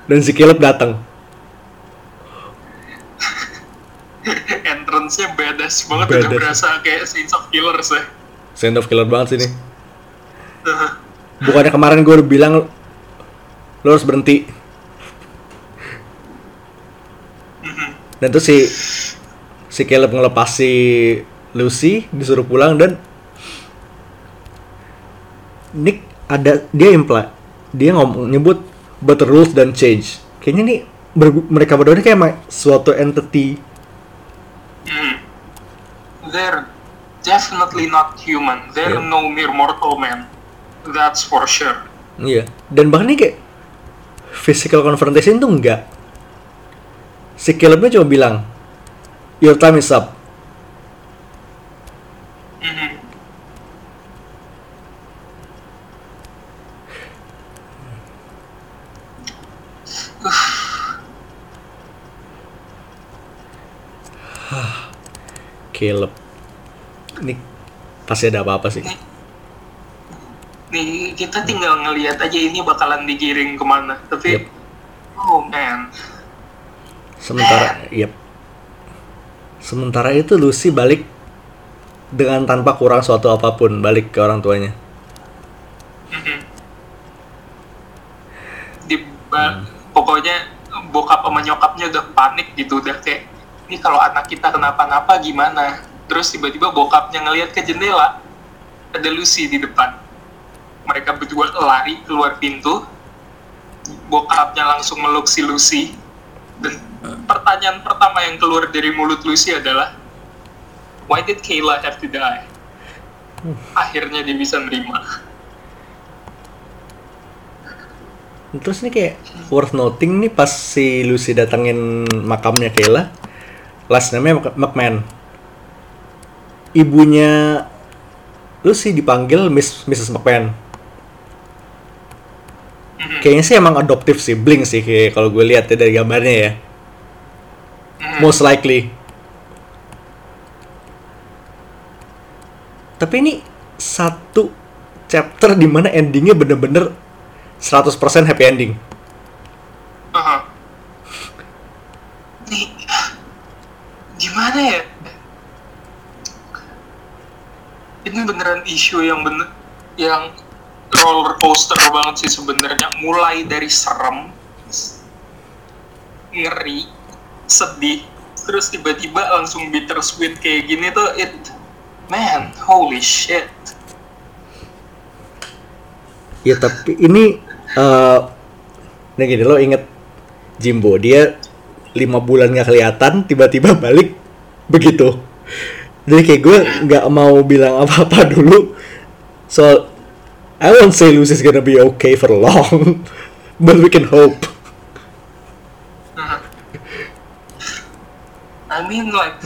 Dan si Caleb datang. entrance-nya badass banget udah Badass. berasa kayak Saints of Killers ya Send of killer banget sih ini. Mhm. Bukannya kemarin gue udah bilang lo harus berhenti. Dan terus si si Caleb ngelepas si Lucy disuruh pulang dan Nick ada dia imply dia ngomong nyebut but rules dan change. Kayaknya nih ber- mereka berdua ini kayak suatu entity Hmm. They're definitely not human. They're Yeah. no mere mortal man. That's for sure. Iya. Dan bahkan nih kayak physical confrontation tuh enggak. Si Calebnya cuma bilang, Your time is up. Mhm. Caleb. Ini pasti ada apa-apa sih. Nih kita tinggal ngelihat aja ini bakalan digiring ke mana. Tapi, Yep. oh man, Sementara, yep. Sementara itu Lucy balik dengan tanpa kurang suatu apa pun balik ke orang tuanya. di ba- pokoknya bokap sama nyokapnya udah panik gitu udah kayak ini kalau anak kita kenapa-napa gimana terus tiba-tiba bokapnya ngelihat ke jendela ada Lucy di depan. Mereka berdua lari keluar pintu. Bokapnya langsung meluk si Lucy. Dan pertanyaan pertama yang keluar dari mulut Lucy adalah why did Kayla have to die? Akhirnya dia bisa nerima. Terus nih kayak worth noting nih pas si Lucy datengin makamnya Kayla, last namanya Mc- McMahon. Ibunya Lucy dipanggil Miss Mrs. McMahon. Kayaknya sih emang adoptive sibling sih kayak kalau gue lihat ya dari gambarnya ya. Most likely. Tapi ini satu chapter di mana endingnya bener-bener 100% happy ending. Aha. Nih, gimana ya? Ini beneran isu yang bener, yang roller coaster banget sih sebenarnya. Mulai dari serem, ngeri, sedih, terus tiba-tiba langsung bittersweet kayak gini tuh, it, man, holy shit. Ya tapi ini eh nah gini lo inget Jimbo dia lima bulan nggak kelihatan tiba-tiba balik begitu jadi kayak gue nggak mau bilang apa-apa dulu so I won't say Lucy's gonna be okay for long but we can hope. I mean like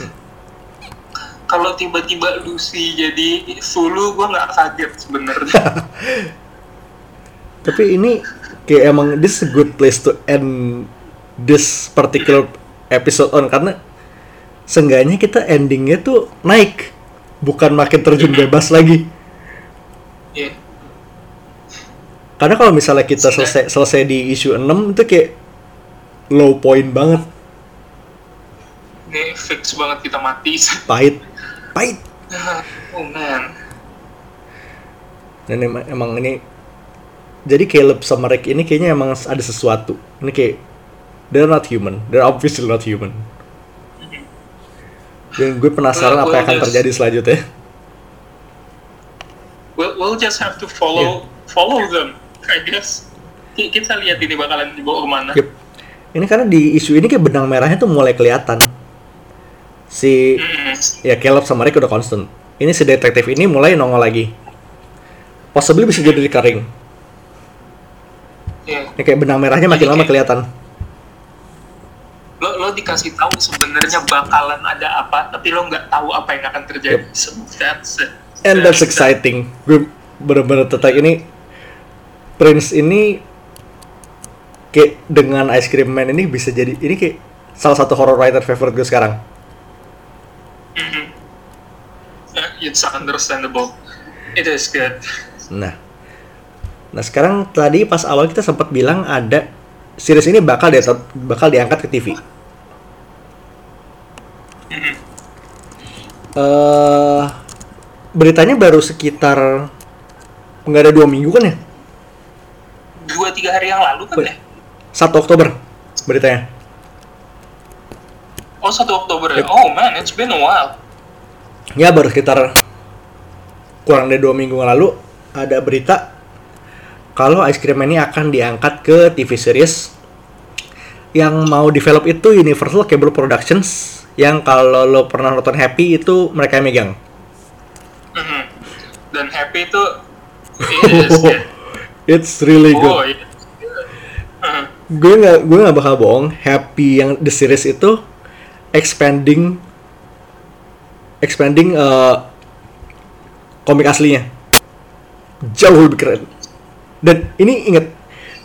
kalau tiba-tiba Lucy jadi Sulu gue nggak kaget sebenarnya. tapi ini kayak emang this is a good place to end this particular episode on karena seenggaknya kita endingnya tuh naik. Bukan makin terjun bebas lagi. Iya. karena kalau misalnya kita selesai selesai di isu 6 itu kayak low point banget. Ini fix banget kita mati. pahit. Pahit. Oh man. dan emang, emang ini jadi Caleb sama Rick ini kayaknya emang ada sesuatu. Ini kayak they're not human. They're obviously not human dan gue penasaran Well, apa yang akan well, yes. terjadi selanjutnya We'll, we'll just have to follow follow them, I guess. Ki- Kita lihat ini bakalan dibawa ke mana. Yep. Ini karena di isu ini kayak benang merahnya tuh mulai kelihatan. Si Mm-mm. ya Caleb sama Rick udah constant. Ini si detektif ini mulai nongol lagi. Possibly bisa jadi recurring. Iya. Ini kayak benang merahnya makin lama kelihatan. Lo, lo dikasih tahu sebenarnya bakalan ada apa, tapi lo nggak tahu apa yang akan terjadi. Yep. So that's it. And that's exciting. Gue bener-bener tertarik ini Prince ini kayak dengan Ice Cream Man ini bisa jadi ini kayak salah satu horror writer favorite gue sekarang. Mhm. Uh, it's understandable. It is good. Nah, nah sekarang tadi pas awal kita sempat bilang ada series ini bakal di bakal diangkat ke TV. Mhm. eh beritanya baru sekitar nggak ada dua minggu kan ya? Dua tiga hari yang lalu kan ya? 1 Oktober beritanya. Oh satu Oktober ya? Yep. Oh man, it's been a while. Ya baru sekitar kurang dari dua minggu yang lalu ada berita kalau Ice Cream Man ini akan diangkat ke TV series yang mau develop itu Universal Cable Productions yang kalau lo pernah nonton Happy itu mereka yang megang. Mhm. Dan happy itu is good. It's really good. Oh, iya. Mhm. gue nggak gue nggak bakal bohong happy yang the series itu expanding expanding eh, komik aslinya jauh lebih keren dan ini inget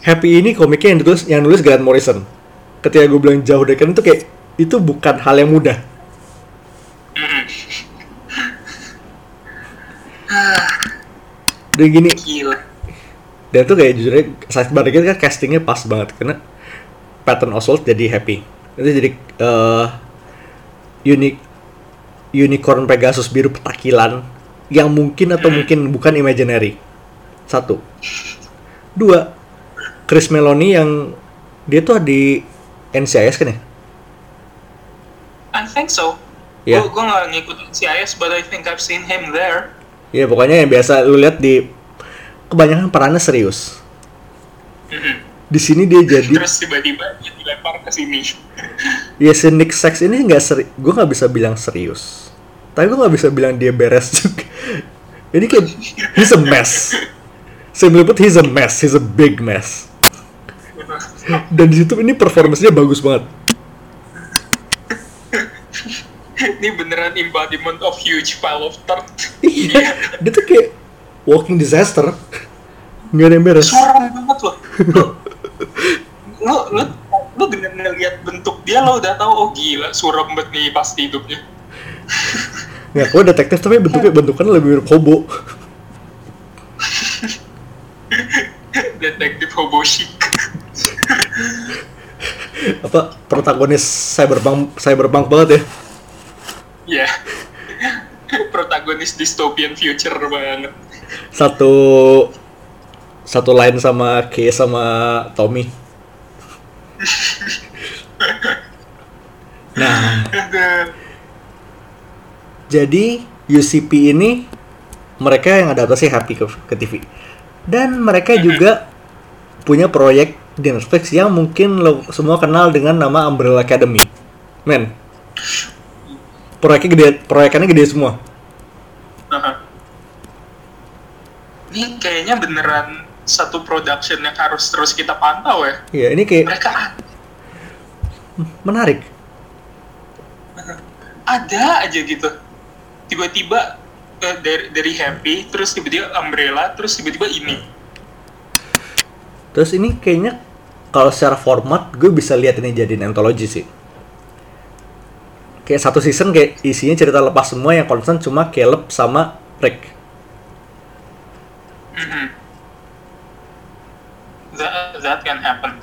happy ini komiknya yang ditulis yang nulis Grant Morrison. Ketika gue bilang jauh dari keren itu kayak itu bukan hal yang mudah. Dan gini Gila. dan tuh kayak jujur saat balik kan castingnya pas banget karena Patton Oswalt jadi happy. Itu jadi eh unik unicorn Pegasus biru petakilan yang mungkin atau mungkin bukan imaginary. Satu dua Chris Meloni yang dia tuh di NCIS kan ya I think so. Iya. Gue gue nggak ngikutin CIS, but I think I've seen him there. ya pokoknya yang biasa lu lihat di kebanyakan perannya serius Mhm. di sini dia jadi Terus tiba-tiba dia dilempar ke sini. Ya si Nick Sax ini nggak seri, gue nggak bisa bilang serius. Tapi gue nggak bisa bilang dia beres juga. Ini kayak he's a mess. Simply put he's a mess, he's a big mess. Dan di situ ini performance-nya bagus banget. Ini beneran embodiment of huge pile of dirt. Iya, dia tuh kayak walking disaster. Nggak ada yang beres. Suram banget loh. Lo, lo, lo dengan ngeliat bentuk dia lo udah tahu oh gila suram banget nih pasti hidupnya. Nggak, gue detektif tapi bentuknya bentukannya lebih mirip hobo. Detektif hobo chic. Apa protagonis cyberpunk cyberpunk banget ya. Ya. Protagonis dystopian future banget. Satu satu line sama Kay sama Tommy. Nah, jadi UCP ini mereka yang adaptasi Happy ke, ke TV. Dan mereka juga punya proyek di Netflix yang mungkin lo semua kenal dengan nama Umbrella Academy. Men, proyeknya gede proyekannya gede semua Aha. Ini kayaknya beneran satu production yang harus terus kita pantau ya. iya ini kayak Mereka menarik ada aja gitu. Tiba-tiba eh, dari dari happy, terus tiba-tiba umbrella, terus tiba-tiba ini. terus ini kayaknya kalau secara format gue bisa lihat ini jadiin anthology sih kayak satu season kayak isinya cerita lepas semua yang concern cuma Caleb sama Rick Mhm. That, that can happen.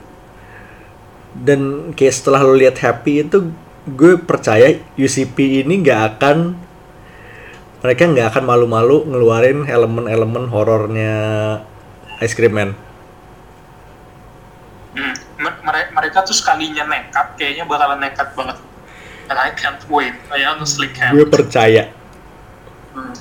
dan kayak setelah lo lihat happy itu gue percaya UCP ini nggak akan mereka nggak akan malu-malu ngeluarin elemen-elemen horornya Ice Cream Man Hmm. Mer- mere- Mereka tuh sekalinya nekat, kayaknya bakalan nekat banget. And I can't wait. I honestly can't. gue percaya Hmm.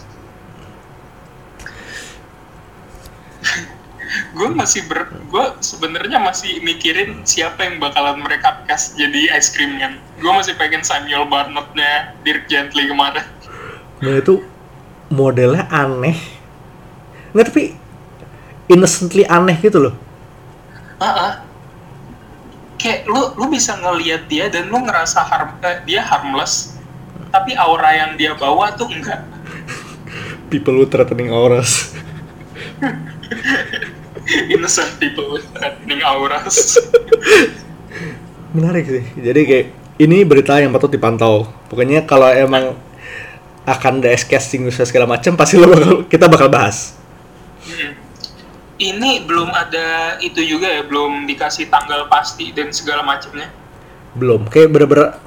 gue masih ber gue sebenarnya masih mikirin siapa yang bakalan mereka cast jadi ice cream man gue masih pengen Samuel Barnett-nya Dirk Gently kemarin Nah itu modelnya aneh. Nggak tapi innocently aneh gitu loh. Ah. kayak lu lu bisa ngelihat dia dan lu ngerasa harm eh, dia harmless tapi aura yang dia bawa tuh enggak. People with threatening auras. Innocent people with threatening auras. Menarik sih. Jadi kayak ini berita yang patut dipantau. Pokoknya kalau emang akan ada casting segala macam pasti lo bakal, kita bakal bahas Hmm. Ini belum ada itu juga ya, belum dikasih tanggal pasti dan segala macamnya. belum kayak bener-bener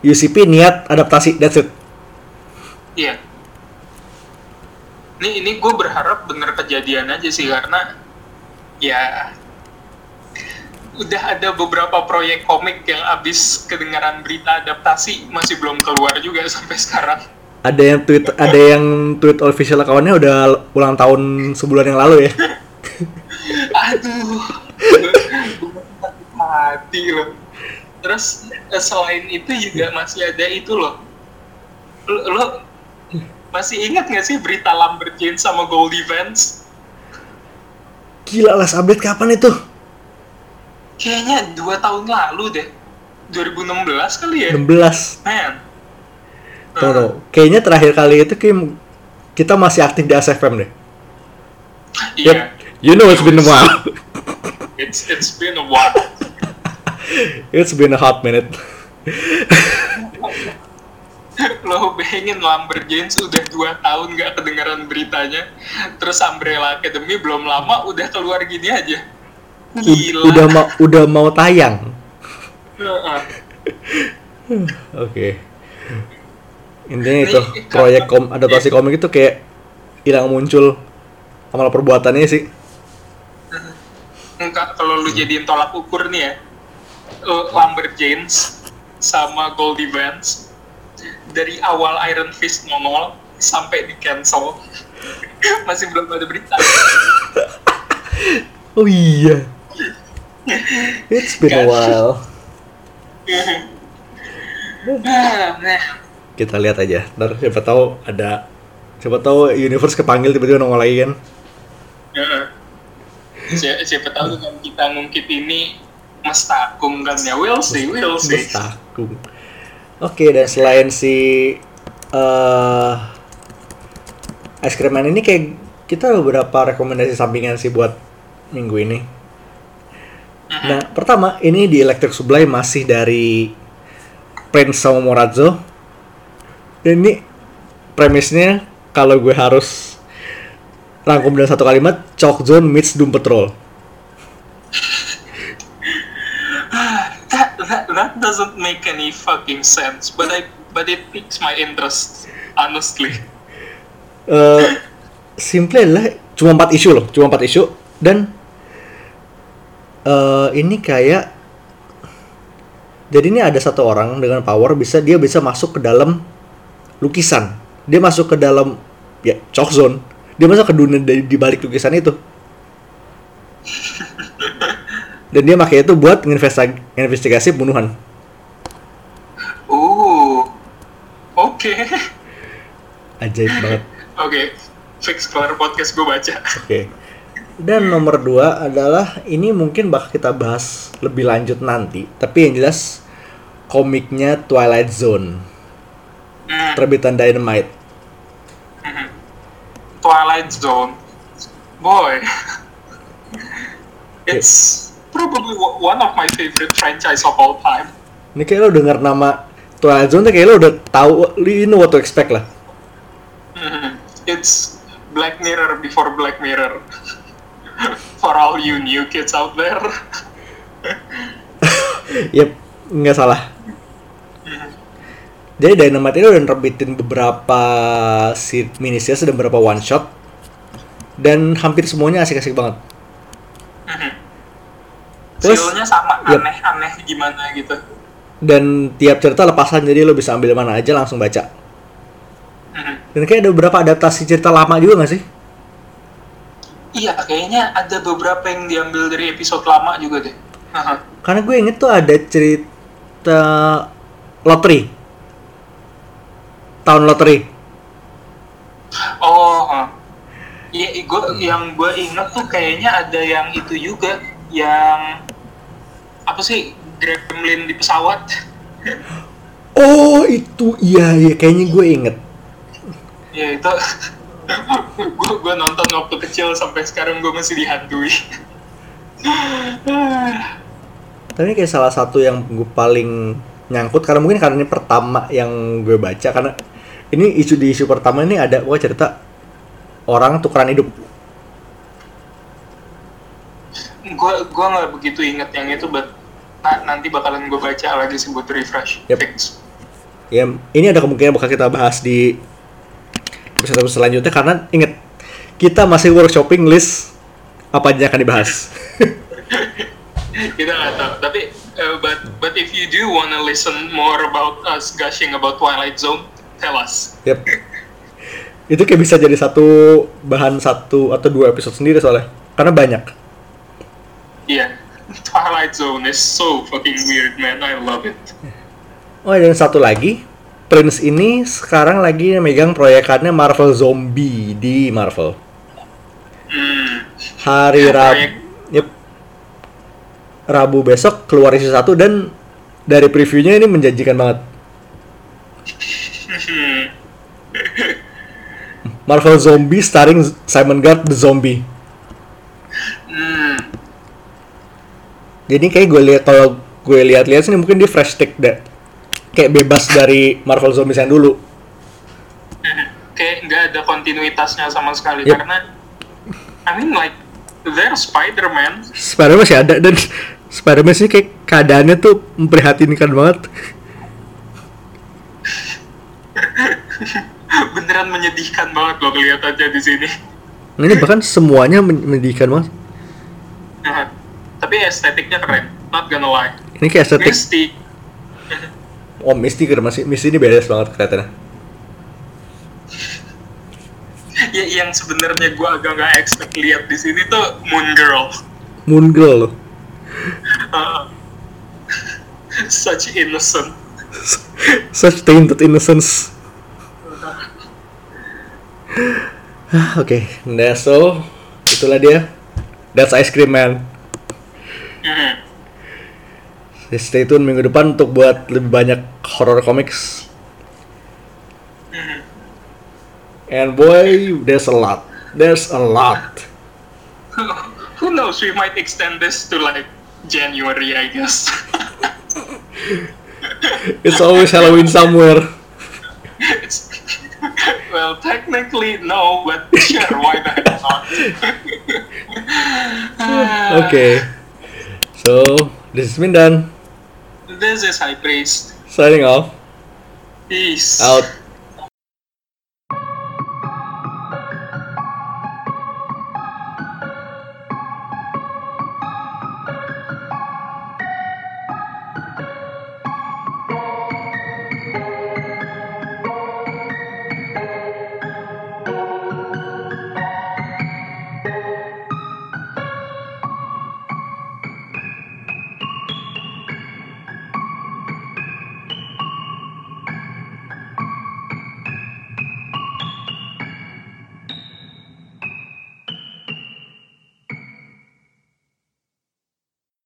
UCP niat adaptasi that's it Iya. Ini ini gue berharap bener kejadian aja sih karena ya udah ada beberapa proyek komik yang abis kedengaran berita adaptasi masih belum keluar juga sampai sekarang. ada yang tweet ada yang tweet official accountnya udah ulang tahun sebulan yang lalu ya Aduh, mati loh. Terus eh, selain itu juga masih ada itu loh. Lo, lo masih ingat nggak sih berita Lumberjane sama Goldie Vance? gila last update kapan itu Kayaknya dua tahun lalu deh. 2016 kali ya? 16 Man. Tuh, tuh. kayaknya terakhir kali itu Kim kita masih aktif di ASFM deh Iya. Yep. you know it's been a while It's it's been a while. it's been a hot minute Lo bayangin Lumberjane sudah dua tahun nggak kedengaran beritanya. Terus Umbrella Academy belum lama udah keluar gini aja. Gila. udah mau udah mau tayang. Oke. Intinya Nih, itu karena- proyek kom adaptasi komik itu kayak hilang muncul amal perbuatannya sih. Enggak, kalau lu jadiin tolak ukur nih ya, uh, Lumberjanes sama Goldie Vance dari awal Iron Fist nongol sampai di cancel masih belum ada berita. Oh iya. It's been a while. Kita lihat aja. Ntar siapa tahu ada siapa tahu universe kepanggil tiba-tiba nongol lagi kan. Siapa, siapa tahu dengan kita ngungkit ini mestakung kan ya, we'll see, we'll see. Bestakung. Oke, dan selain si eh Ice Cream Man ini kayak kita beberapa rekomendasi sampingan sih buat minggu ini. Nah, pertama ini di Electric Sublime masih dari Prince sama Morazzo. Dan ini premisnya kalau gue harus rangkum dalam satu kalimat, Chalk Zone meets Doom Patrol. that, that that doesn't make any fucking sense but I but it piques my interest honestly eh simple adalah cuma empat isu loh, cuma empat isu dan eh ini kayak jadi ini ada satu orang dengan power bisa dia bisa masuk ke dalam lukisan. Dia masuk ke dalam ya chalk zone. Dia masuk ke dunia di, di balik lukisan itu. Dan dia pakai itu buat investigasi pembunuhan. uh Oke. Ajaib banget. Oke. Fix kelar podcast gue baca. Oke. Dan nomor dua adalah ini mungkin bakal kita bahas lebih lanjut nanti. Tapi yang jelas komiknya Twilight Zone Hmm. terbitan Dynamite. Twilight Zone. Boy. It's probably one of my favorite franchise of all time. Ini kayak lo denger nama Twilight Zone kayak lo udah tahu, you know what to expect lah. Mhm. It's Black Mirror before Black Mirror. For all you new kids out there. Yep, nggak salah. Jadi Dynamite ini udah nerbitin beberapa mini series dan beberapa one shot dan hampir semuanya asik-asik banget. Terus, Feel-nya sama, yep. aneh-aneh gimana gitu. Dan tiap cerita lepasan jadi lo bisa ambil mana aja langsung baca. Mhm. Dan kayak ada beberapa adaptasi cerita lama juga nggak sih? Iya, kayaknya ada beberapa yang diambil dari episode lama juga deh. Aha. Karena gue inget tuh ada cerita lottery. Tahun lottery. Oh. Iya, gue yang gue inget tuh kayaknya ada yang itu juga, yang apa sih gremlin di pesawat. Oh itu iya iya kayaknya gue inget. ya itu gue gue nonton waktu kecil sampai sekarang gue masih dihantui. Tapi ini kayak salah satu yang gue paling nyangkut karena mungkin karena ini pertama yang gue baca karena ini isu di isu pertama ini ada gue cerita orang tukeran hidup. gue gue nggak begitu inget yang itu, but na- nanti bakalan gue baca lagi sih buat refresh. Yep. Ya ini ada kemungkinan bakal kita bahas di episode selanjutnya karena inget kita masih workshopping list apa aja yang akan dibahas. kita nggak tahu tapi uh, but but if you do wanna listen more about us gushing about Twilight Zone tell us Yep. Itu kayak bisa jadi satu bahan satu atau dua episode sendiri soalnya karena banyak. iya Twilight Zone is so fucking weird man I love it Oh dan satu lagi, Prince ini sekarang lagi megang proyekannya Marvel Zombie di Marvel. hmm. Hari Rabu, Proyek. yep. Rabu besok keluar isi satu dan dari previewnya ini menjanjikan banget. Marvel Zombie starring Simon Gard the Zombie. Hmm. Jadi kayak gue lihat kalau gue lihat-lihat sini mungkin dia fresh take deh. Kayak bebas dari Marvel Zombies yang dulu. kayak nggak ada kontinuitasnya sama sekali Yep. karena I mean like they're Spider-Man Spider-Man masih ada dan Spider-Man sih kayak keadaannya tuh memprihatinkan banget. beneran menyedihkan banget loh kelihatannya di sini Nah, ini bahkan semuanya men- menyedihkan banget. Nah, tapi estetiknya keren not gonna lie Ini kayak estetik. Misty Oh, Misty keren masih. Misty ini beres banget kelihatannya. ya yang sebenarnya gue agak nggak expect lihat di sini tuh Moon Girl Moon Girl loh. Uh, such innocent Such tainted innocence. Ah, Oke, nah so itulah dia. That's Ice Cream Man. Stay tune minggu depan untuk buat lebih banyak horror comics. And boy, there's a lot. There's a lot. who knows we might extend this to like January I guess It's always Halloween somewhere. it's well technically no but sure why the not Okay. So, this has been done. This is high priest Signing off. peace Out.